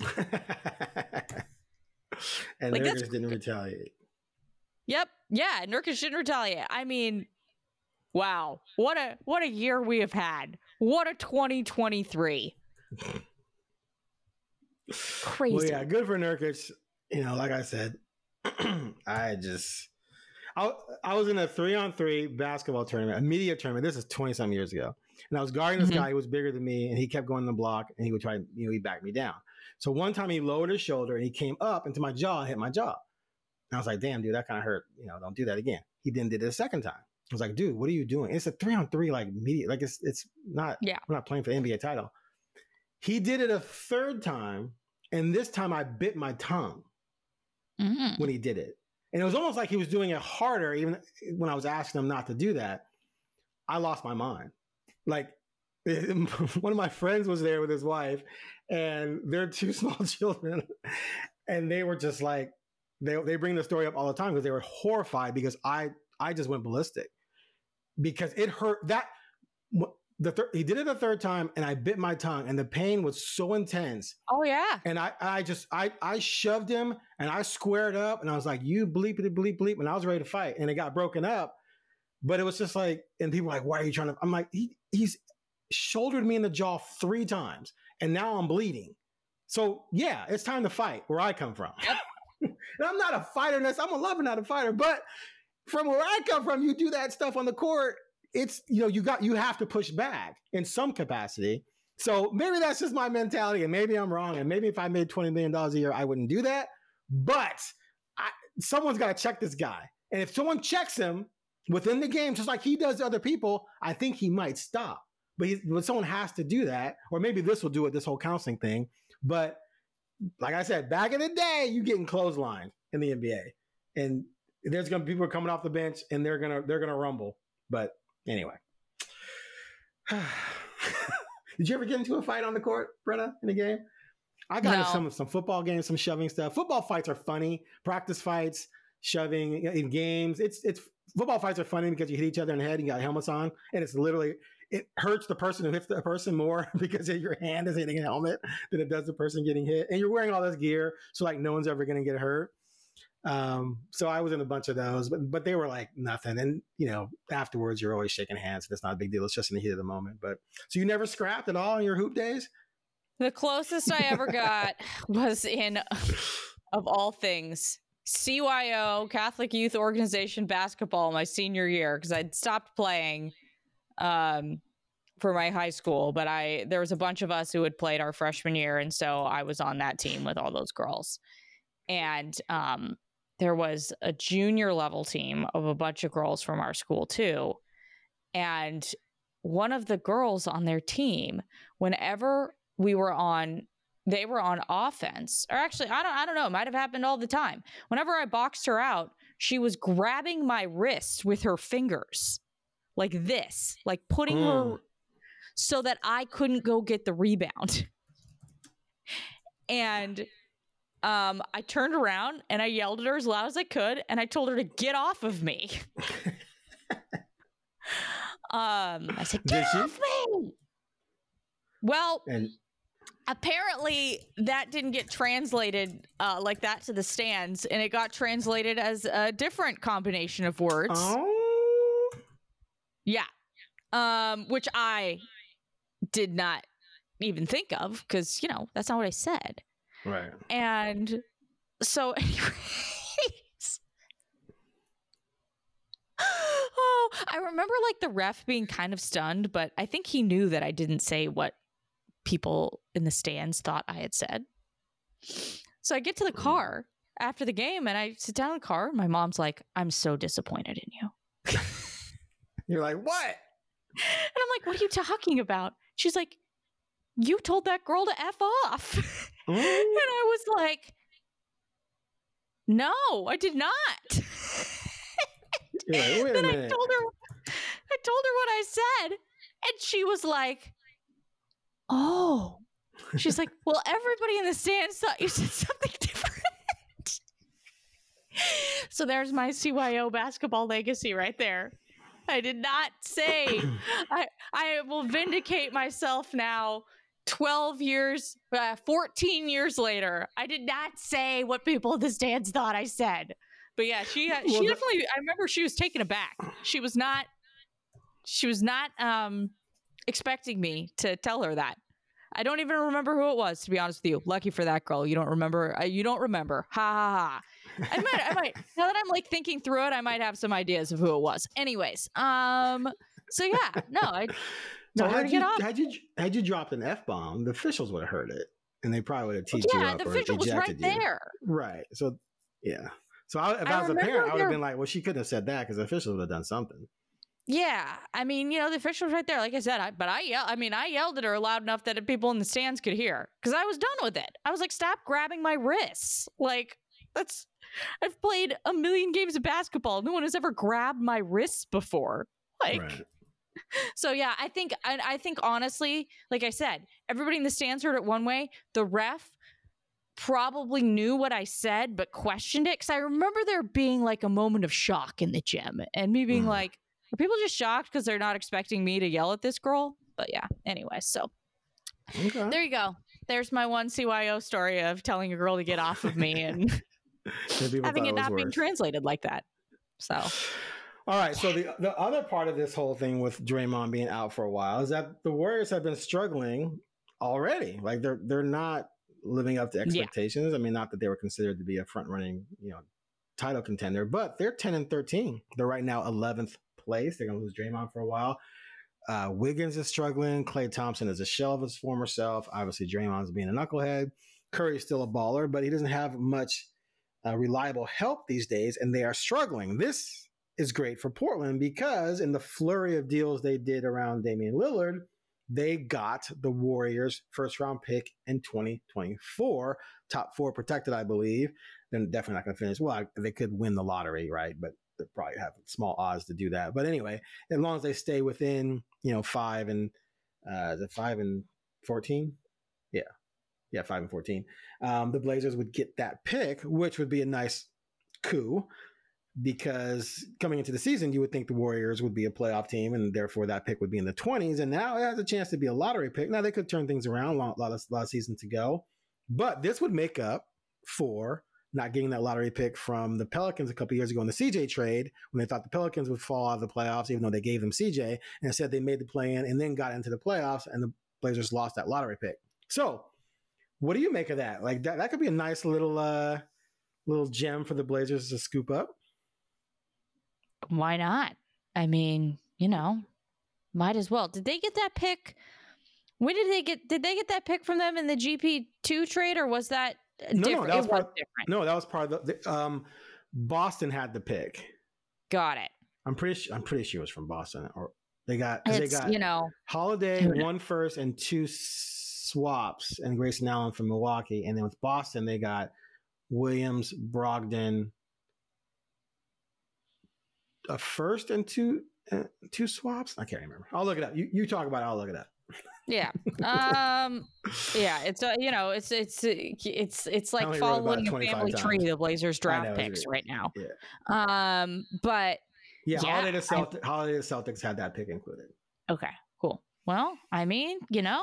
[laughs] and like, Nurkic didn't retaliate. Yep. Yeah, Nurkic didn't retaliate. I mean, wow. What a what a year we have had. What a 2023. Crazy. Well, yeah, good for Nurkic. You know, like I said, [clears throat] I just I, I was in a three on three basketball tournament, a media tournament. This is 20 some years ago. And I was guarding this mm-hmm. guy who was bigger than me, and he kept going the block, and he would try, you know, he backed me down. So one time he lowered his shoulder and he came up into my jaw and hit my jaw. And I was like, damn, dude, that kind of hurt. You know, don't do that again. He then did it a second time. I was like, dude, what are you doing? It's a three on three, like media, like it's it's not. Yeah, we're not playing for the NBA title. He did it a third time, and this time I bit my tongue mm-hmm. when he did it. And it was almost like he was doing it harder, even when I was asking him not to do that. I lost my mind. Like [laughs] one of my friends was there with his wife, and they're two [laughs] small children, and they were just like, they they bring the story up all the time because they were horrified because I I just went ballistic because it hurt that the thir- he did it a third time and I bit my tongue and the pain was so intense. Oh yeah. And I I just I I shoved him and I squared up and I was like, you bleep it bleep bleep and I was ready to fight and it got broken up. But it was just like, and people were like, why are you trying to? I'm like, he he's shouldered me in the jaw three times and now I'm bleeding. So yeah, it's time to fight where I come from. [laughs] and I'm not a fighter, I'm a lover, not a fighter, but from where I come from, you do that stuff on the court it's you know you got you have to push back in some capacity. So maybe that's just my mentality, and maybe I'm wrong, and maybe if I made twenty million dollars a year, I wouldn't do that. But I, someone's got to check this guy, and if someone checks him within the game, just like he does to other people, I think he might stop. But, he, but someone has to do that, or maybe this will do it. This whole counseling thing, but like I said, back in the day, you getting clotheslined in the NBA, and there's gonna be people coming off the bench, and they're gonna they're gonna rumble. But Anyway. [sighs] Did you ever get into a fight on the court, Brenna, in a game? I got no. into some some football games, some shoving stuff. Football fights are funny. Practice fights, shoving in games. It's it's football fights are funny because you hit each other in the head. And you got helmets on, and it's literally it hurts the person who hits the person more [laughs] because your hand is hitting a helmet than it does the person getting hit. And you're wearing all this gear, so like no one's ever going to get hurt. Um, so I was in a bunch of those, but but they were like nothing. And you know, afterwards you're always shaking hands. and it's not a big deal. It's just in the heat of the moment. But so you never scrapped at all in your hoop days? The closest I ever got [laughs] was in of all things, CYO Catholic Youth Organization basketball my senior year because I'd stopped playing um, for my high school, but I there was a bunch of us who had played our freshman year, and so I was on that team with all those girls. And um, there was a junior level team of a bunch of girls from our school too. And one of the girls on their team, whenever we were on they were on offense or actually i don't i don't know it might have happened all the time whenever i boxed her out she was grabbing my wrist with her fingers like this like putting mm. her so that i couldn't go get the rebound and um, I turned around and I yelled at her as loud as I could, and I told her to get off of me. [laughs] um, I said, "Get off me!" Well, and- apparently that didn't get translated uh, like that to the stands, and it got translated as a different combination of words. Oh, yeah, um, which I did not even think of because you know that's not what I said. Right. And so, [laughs] anyways. [gasps] oh, I remember like the ref being kind of stunned, but I think he knew that I didn't say what people in the stands thought I had said. So I get to the hmm. car after the game and I sit down in the car. My mom's like, I'm so disappointed in you. [laughs] You're like, what? [laughs] And I'm like, what are you talking about? She's like, you told that girl to F off. [laughs] Mm. and I was like, no, I did not. A then. I told her I told her what I said, and she was like, "Oh." She's like, [laughs] "Well, everybody in the stands thought you said something [laughs] different." so there's my CYO basketball legacy right there. I did not say. [clears throat] I I will vindicate myself now. 12 years, uh, 14 years later, I did not say what people in the stands thought I said. But yeah, she uh, she definitely. I remember she was taken aback. She was not. She was not um expecting me to tell her that. I don't even remember who it was, to be honest with you. Lucky for that girl, you don't remember. Uh, you don't remember. Ha ha ha. I might. I might. Now that I'm like thinking through it, I might have some ideas of who it was. Anyways, um. So yeah, no, I [laughs] No, told her had you, get off. had you had you dropped an f bomb, the officials would have heard it, and they probably would have teed you yeah, up the or official was right you. there. Right. So yeah. So I, if I I, was a parent, I would have been like, "Well, she couldn't have said that because the officials would have done something." Yeah, I mean, you know, the official's right there. Like I said, I, but I yell. I mean, I yelled at her loud enough that people in the stands could hear because I was done with it. I was like, "Stop grabbing my wrists!" Like that's. I've played a million games of basketball. No one has ever grabbed my wrists before. Like, right. [laughs] so yeah, I think I, I think honestly, like I said, everybody in the stands heard it one way. The ref probably knew what I said, but questioned it because I remember there being like a moment of shock in the gym, and me being Mhm. like, "Are people just shocked because they're not expecting me to yell at this girl?" But yeah, anyway, so Okay. there you go. There's my one CYO story of telling a girl to get off of me and [laughs] having it not being translated like that. So All right. So the the other part of this whole thing with Draymond being out for a while is that the Warriors have been struggling already. Like they're they're not living up to expectations. I mean, not that they were considered to be a front running, you know, title contender, but they're ten and thirteen. They're right now eleventh place. They're gonna lose Draymond for a while. Uh, Wiggins is struggling. Klay Thompson is a shell of his former self. Obviously, Draymond's being a knucklehead. Curry's still a baller, but he doesn't have much uh, reliable help these days, and they are struggling. This is great for Portland because in the flurry of deals they did around Damian Lillard, they got the Warriors' first round pick in 2024, top four protected, I believe. They're definitely not going to finish. Well, they could win the lottery, right? But they probably have small odds to do that. But anyway, as long as they stay within, you know, five and uh, it five and 14? Yeah. Yeah, five and 14. Um, the Blazers would get that pick, which would be a nice coup because coming into the season, you would think the Warriors would be a playoff team, and therefore that pick would be in the 20s. And now it has a chance to be a lottery pick. Now they could turn things around, a lot, lot, of, lot of season to go, but this would make up for not getting that lottery pick from the Pelicans a couple years ago in the CJ trade when they thought the Pelicans would fall out of the playoffs, even though they gave them CJ, and instead they made the play in and then got into the playoffs, and the Blazers lost that lottery pick. So, what do you make of that? Like that, that could be a nice little uh little gem for the Blazers to scoop up. why not? I mean, you know, might as well. Did they get that pick? When did they get? Did they get that pick from them in the GP two trade, or was that uh, No, no, that was was part- different. No, that was part of the, the um Boston had the pick. Got it. I'm pretty su- I'm pretty sure it was from Boston or they got 'cause they got you know, Holiday one first and two swaps and Grayson Allen from Milwaukee and then with Boston they got Williams, Brogdon, a first and two uh, two swaps. I can't remember. I'll look it up. You you talk about it. I'll look it up. Yeah, um, yeah. It's uh, you know, it's it's uh, it's it's like only wrote about following a 25 family tree. The Blazers I know, draft picks right now. Yeah. Um, but Yeah, Yeah, Holiday to I- Holiday to Celtics had that pick included. okay, cool. Well, I mean, you know,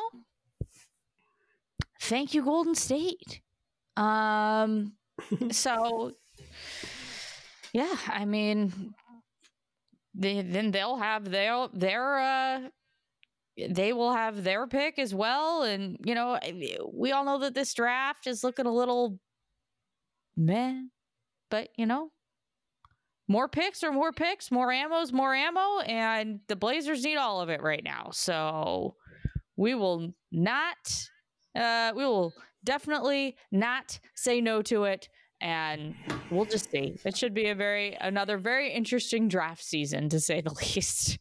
thank you, Golden State. Um, [laughs] so yeah, I mean, they, then they'll have their their uh they will have their pick as well and you know we all know that this draft is looking a little meh but you know more picks or more picks more ammos more ammo and the blazers need all of it right now. So we will not uh we will definitely not say no to it and we'll just see. It should be a very another very interesting draft season to say the [laughs] least.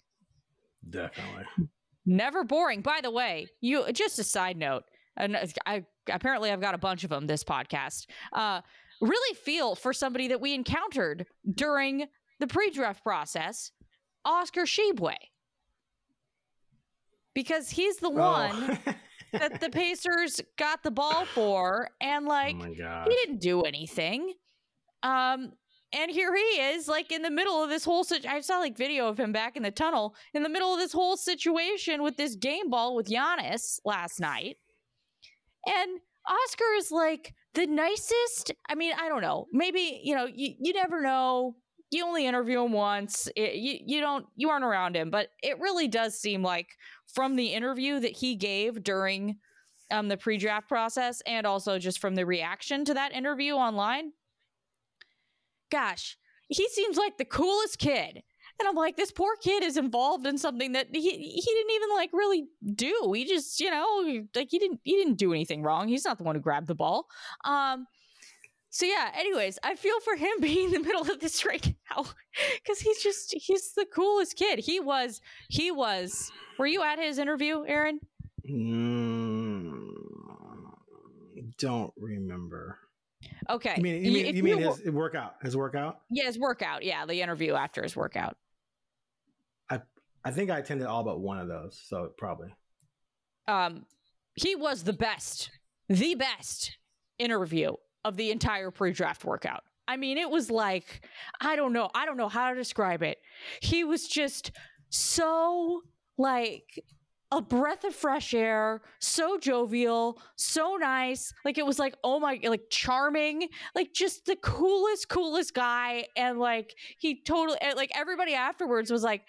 Definitely. Never boring by the way you just a side note and i apparently i've got a bunch of them this podcast uh really feel for somebody that we encountered during the pre-draft process Oscar Tshiebwe because he's the one Oh. that the [laughs] Pacers got the ball for, and like oh he didn't do anything. Um, and here he is, like in the middle of this whole. Situ- I saw like video of him back in the tunnel in the middle of this whole situation with this game ball with Giannis last night, and Oscar is like the nicest. I mean, I don't know. Maybe you know, you you never know. You only interview him once. It- you you don't you aren't around him, but it really does seem like from the interview that he gave during um, the pre-draft process, and also just from the reaction to that interview online. Gosh, he seems like the coolest kid. And I'm like, this poor kid is involved in something that he he didn't even like really do. He just, you know, like he didn't he didn't do anything wrong. He's not the one who grabbed the ball. Um so yeah, anyways, I feel for him [laughs] being in the middle of this right now cuz he's just he's the coolest kid. He was he was Were you at his interview, Aaron? Mm, don't remember. Okay. You mean you mean, you mean his workout? His workout? Yeah, his workout. Yeah, the interview after his workout. I I think I attended all but one of those, so probably. Um, he was the best, the best interview of the entire pre-draft workout. I mean, it was like I don't know, I don't know how to describe it. He was just so like a breath of fresh air, so jovial, so nice. Like it was like, oh my, like charming, like just the coolest, coolest guy. And like he totally, like everybody afterwards was like,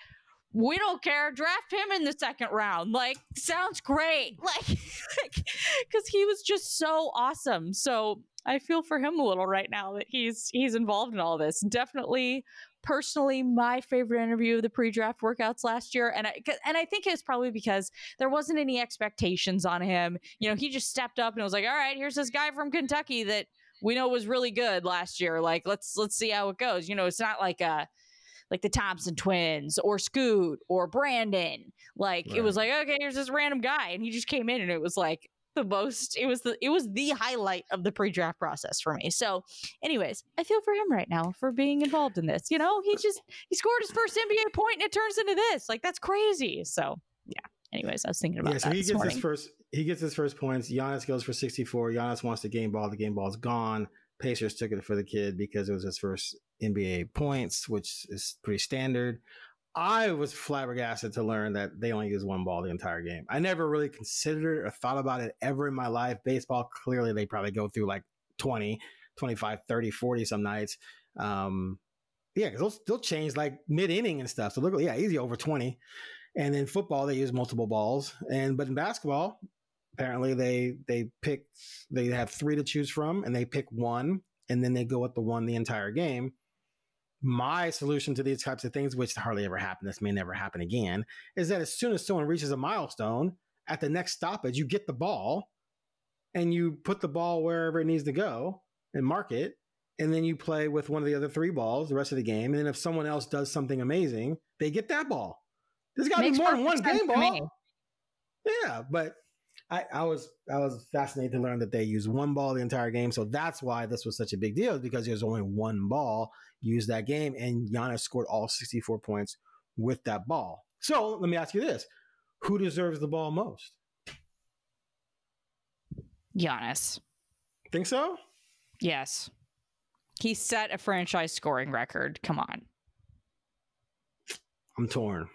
we don't care. Draft him in the second round. Like, sounds great. [laughs] Like, because he was just so awesome. So I feel for him a little right now that he's he's involved in all this. Definitely, personally, my favorite interview of the pre-draft workouts last year, and I and I think it's probably because there wasn't any expectations on him. You know, he just stepped up and was like, "All right, here's this guy from Kentucky that." We know was really good last year. Like, let's let's see how it goes. You know, it's not like a like the Thompson twins or Scoot or Brandon. Like it was like, okay, here's this random guy, and he just came in, and it was like the most. It was the it was the highlight of the pre-draft process for me. So, anyways, I feel for him right now for being involved in this. You know, he just he scored his first NBA point, and it turns into this. Like that's crazy. So, yeah. Anyways, I was thinking about Yeah, so he gets morning. his first. He gets his first points. Giannis goes for sixty-four. Giannis wants the game ball. The game ball's gone. Pacers took it for the kid because it was his first NBA points, which is pretty standard. I was flabbergasted to learn that they only use one ball the entire game. I never really considered or thought about it ever in my life. Baseball, clearly, they probably go through like 20, 25, 30, 40 some nights. Um, yeah, because they'll, they'll change like mid inning and stuff. So look, yeah, easy over 20. And in football, they use multiple balls. And but in basketball, apparently they they pick they have three to choose from, and they pick one, and then they go with the one the entire game. My solution to these types of things, which hardly ever happen, this may never happen again, is that as soon as someone reaches a milestone, at the next stoppage, you get the ball, and you put the ball wherever it needs to go and mark it, and then you play with one of the other three balls the rest of the game. And then if someone else does something amazing, they get that ball. There's got to be more than one game ball. Yeah, but I, I was I was fascinated to learn that they use one ball the entire game. So that's why this was such a big deal because there's only one ball used that game, and Giannis scored all 64 points with that ball. So let me ask you this: Who deserves the ball most? Giannis. Think so? Yes. He set a franchise scoring record. Come on. I'm torn.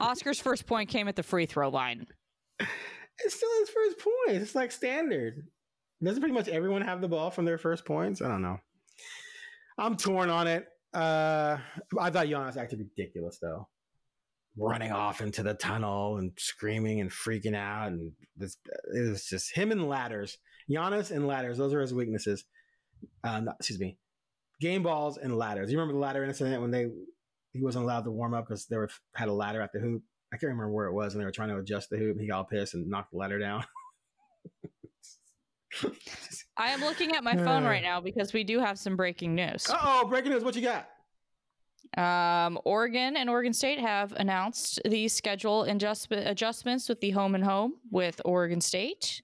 Oscar's first point came at the free throw line. It's still his first point. It's like standard. Doesn't pretty much everyone have the ball from their first points? I don't know. I'm torn on it. Uh, I thought Giannis acted ridiculous though, running off into the tunnel and screaming and freaking out, and this it was just him and ladders. Giannis and ladders; those are his weaknesses. Uh, excuse me, game balls and ladders. You remember the ladder incident when they he wasn't allowed to warm up because they were had a ladder at the hoop. I can't remember where it was, and they were trying to adjust the hoop. And he got all pissed and knocked the ladder down. [laughs] I am looking at my phone right now because we do have some breaking news. Oh, breaking news! What you got? Um, Oregon and Oregon State have announced the schedule adjust- adjustments with the home and home with Oregon State.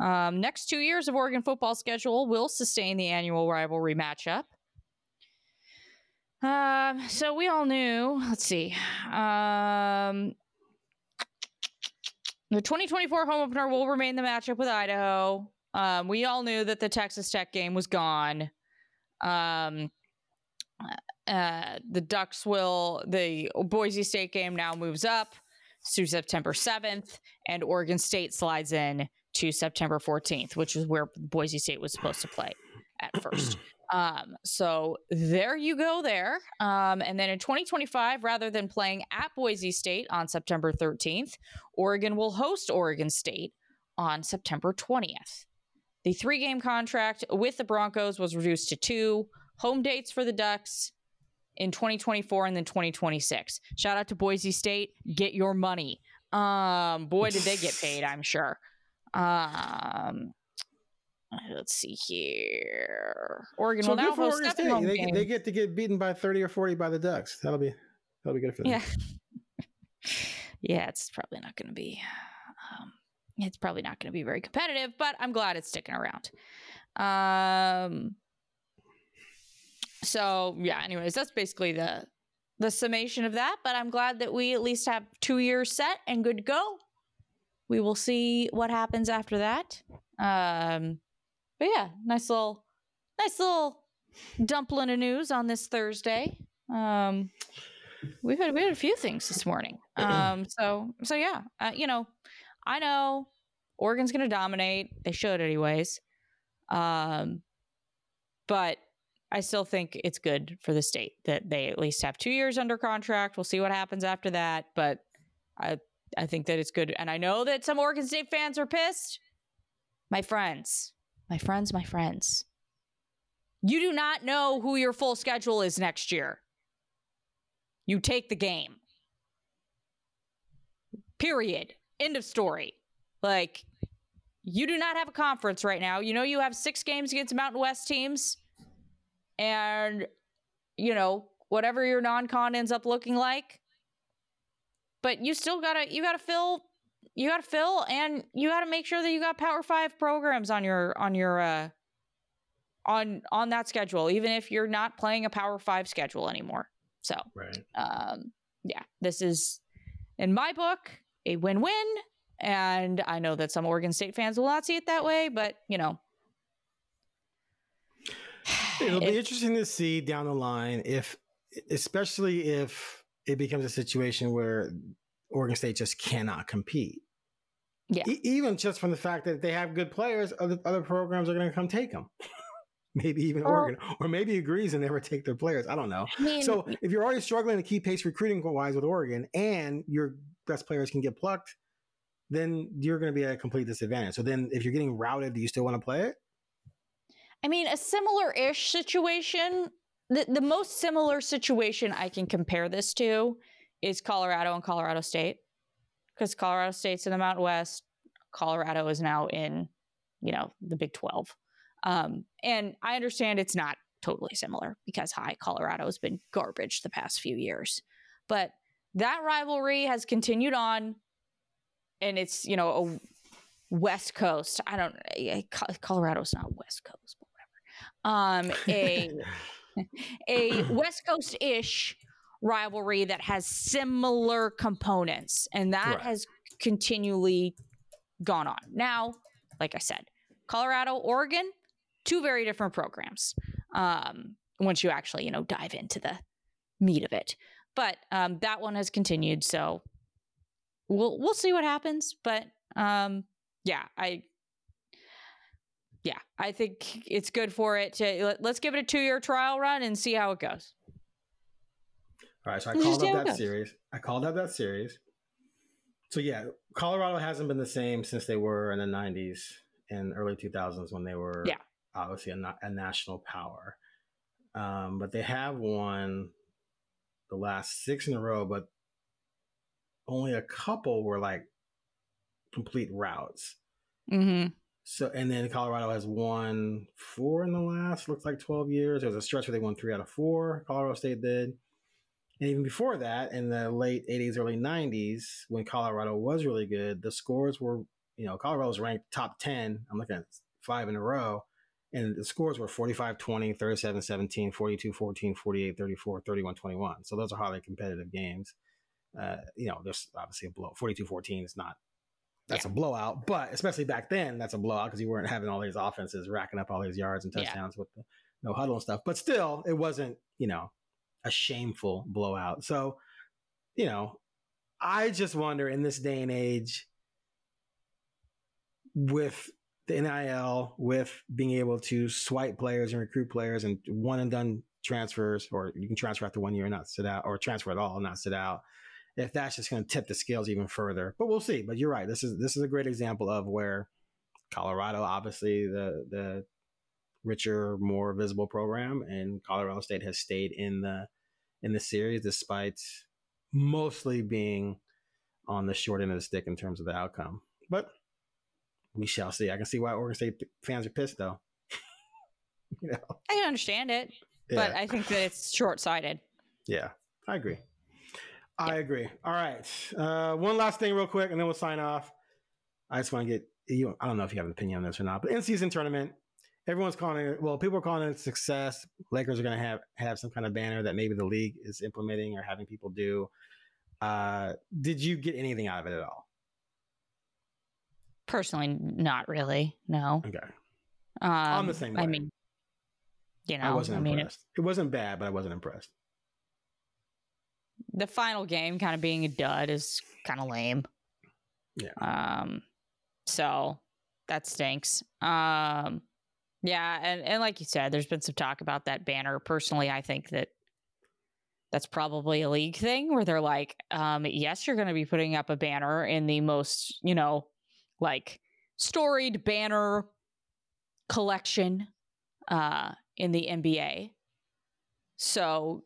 Um, next two years of Oregon football schedule will sustain the annual rivalry matchup. Um, so we all knew. Let's see. Um, the 2024 home opener will remain the matchup with Idaho. Um, we all knew that the Texas Tech game was gone. Um, uh, the Ducks will. The Boise State game now moves up to September 7th, and Oregon State slides in to September 14th, which is where Boise State was supposed to play at first. Um, so there you go there. Um, and then in 2025, rather than playing at Boise State on September 13th, Oregon will host Oregon State on September 20th. The three game contract with the Broncos was reduced to two home dates for the Ducks in 2024 and then 2026. Shout out to Boise State. Get your money. Um, boy, did they get paid, I'm sure. Um, let's see here. Oregon So will now host Oregon State. They, they get to get beaten by 30 or 40 by the Ducks. That'll be that'll be good for them. Yeah. [laughs] yeah, it's probably not going to be. Um, it's probably not going to be very competitive, but I'm glad it's sticking around. Um. So yeah. Anyways, that's basically the the summation of that. But I'm glad that we at least have two years set and good to go. We will see what happens after that. Um. But yeah, nice little, nice little dumpling of news on this Thursday. Um. We've had we had a few things this morning. [clears throat] Um, so so yeah, uh, you know, I know Oregon's going to dominate. They should, anyways. Um, but I still think it's good for the state that they at least have two years under contract. We'll see what happens after that, but I I think that it's good. And I know that some Oregon State fans are pissed. My friends, my friends, my friends. You do not know who your full schedule is next year you take the game. Period. End of story. Like, you do not have a conference right now. You know, you have six games against Mountain West teams, and, you know, whatever your non con ends up looking like. But you still gotta, you gotta fill, you gotta fill, and you gotta make sure that you got Power Five programs on your, on your, uh, on on that schedule, even if you're not playing a Power Five schedule anymore. So, Right. um, yeah, this is, in my book, a win win. And I know that some Oregon State fans will not see it that way, but you know. It'll be [sighs] interesting to see down the line if, especially if it becomes a situation where Oregon State just cannot compete. Yeah. E- even just from the fact that they have good players, other other programs are going to come take them. [laughs] maybe even Well- Oregon, or maybe agrees and never take their players. I don't know. I mean, So if you're already struggling to keep pace recruiting wise with Oregon, and your best players can get plucked, then you're going to be at a complete disadvantage. So then, if you're getting routed, do you still want to play it? I mean, a similar ish situation, the, the most similar situation I can compare this to is Colorado and Colorado State. Because Colorado State's in the Mountain West, Colorado is now in, you know, the Big 12. Um, and I understand it's not totally similar because high Colorado has been garbage the past few years. But that rivalry has continued on, and it's, you know, a West Coast. I don't. eh, Co- Colorado's not West Coast, but whatever. Um, a [laughs] a West Coast ish rivalry that has similar components, and that Right. has continually gone on. Now, like I said, Colorado, Oregon, two very different programs. Um, once you actually, you know, dive into the meat of it, but um, that one has continued. So we'll we'll see what happens. But um, yeah, I yeah, I think it's good for it to let, let's give it a two year trial run and see how it goes. All right, so I called up that series. I called up that series. So yeah, Colorado hasn't been the same since they were in the '90s and early 2000s when they were Yeah. obviously a, a national power. Um, but they have won the last six in a row, but only a couple were like complete routes. Mm-hmm. So and then Colorado has won four in the last looks like twelve years. There was a stretch where they won three out of four. Colorado State did, and even before that, in the late '80s, early '90s, when Colorado was really good, the scores were you know Colorado was ranked top ten. I'm looking at five in a row, and the scores were 45 20, 37 17, 42 14, 48 34, 31 21. So those are highly competitive games. Uh, you know, there's obviously a blow. 42 14 is not, that's yeah. a blowout, but especially back then, that's a blowout because you weren't having all these offenses racking up all these yards and touchdowns yeah. with the no huddle and stuff. But still, it wasn't, you know, a shameful blowout. So, you know, I just wonder in this day and age, with the NIL, with being able to swipe players and recruit players and one and done transfers, or you can transfer after one year and not sit out, or transfer at all and not sit out. If that's just going to tip the scales even further, but we'll see. But you're right. This is this is a great example of where Colorado, obviously the the richer, more visible program, and Colorado State has stayed in the in the series despite mostly being on the short end of the stick in terms of the outcome. But we shall see. I can see why Oregon State fans are pissed, though. [laughs] you know, I can understand it, yeah. but I think that it's short sighted. Yeah, I agree. I agree. All right, uh, one last thing, real quick, and then we'll sign off. I just want to get you. I don't know if you have an opinion on this or not, but in season tournament, everyone's calling it. Well, people are calling it success. Lakers are going to have have some kind of banner that maybe the league is implementing or having people do. Uh, did you get anything out of it at all? Personally, not really. No. Okay. Um, I'm the same. Way. I mean, you know, I wasn't I mean, impressed. It, it wasn't bad, but I wasn't impressed. The final game kind of being a dud is kind of lame. Yeah. Um. So that stinks. Um. Yeah, and and like you said, there's been some talk about that banner. Personally, I think that that's probably a league thing where they're like, um, yes, you're going to be putting up a banner in the most, you know, like storied banner collection uh, in the NBA. So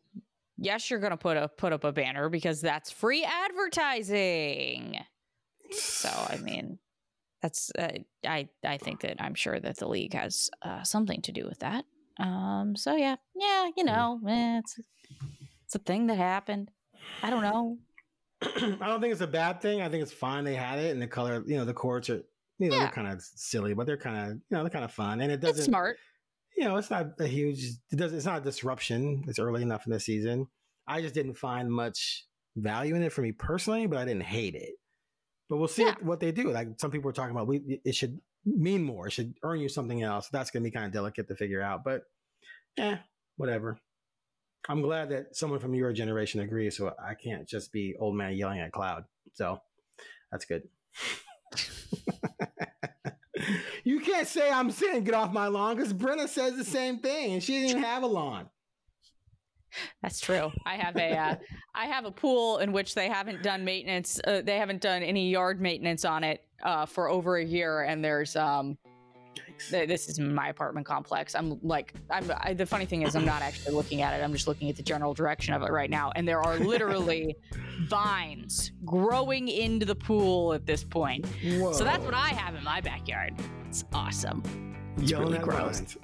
yes, you're going to put a put up a banner because that's free advertising. So I [laughs] mean, that's uh, I I think that I'm sure that the league has uh, something to do with that. Um. So yeah, yeah, you know, eh, it's it's a thing that happened. I don't know. [clears throat] I don't think it's a bad thing. I think it's fine. They had it, and the color, you know, the courts are, you know, yeah. they're kind of silly, but they're kind of, you know, they're kind of fun, and it doesn't. It's smart. You know, it's not a huge. It does. It's not a disruption. It's early enough in the season. I just didn't find much value in it for me personally, but I didn't hate it. But we'll see yeah. what, they do. Like some people are talking about, we it should mean more. It should earn you something else. That's going to be kind of delicate to figure out. But, eh, whatever. I'm glad that someone from your generation agrees, so I can't just be old man yelling at cloud. So that's good. [laughs] you can't say I'm saying get off my lawn because Brenna says the same thing, and she didn't even have a lawn. That's true. I have a uh, [laughs] I have a pool in which they haven't done maintenance. Uh, they haven't done any yard maintenance on it uh, for over a year, and there's um this is my apartment complex. I'm like, I'm. I, the funny thing is, I'm not actually looking at it. I'm just looking at the general direction of it right now, and there are literally [laughs] vines growing into the pool at this point. Whoa. So that's what I have in my backyard. It's awesome. It's Yelling really gross.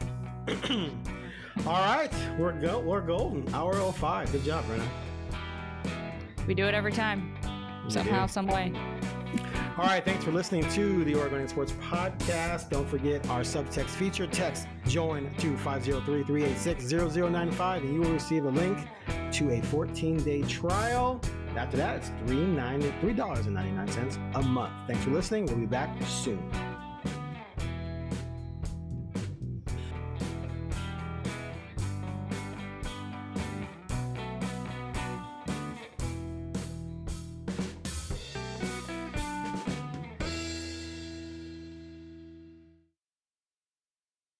[clears throat] [clears throat] All right, we're go. We're golden. Hour 05. Good job, Brenna. We do it every time, somehow, some way. All right, thanks for listening to the Oregonian Sports Podcast. Don't forget our subtext feature. Text join to 503-386-0095 and you will receive a link to a 14-day trial. After that, it's $3.99 a month. Thanks for listening. We'll be back soon.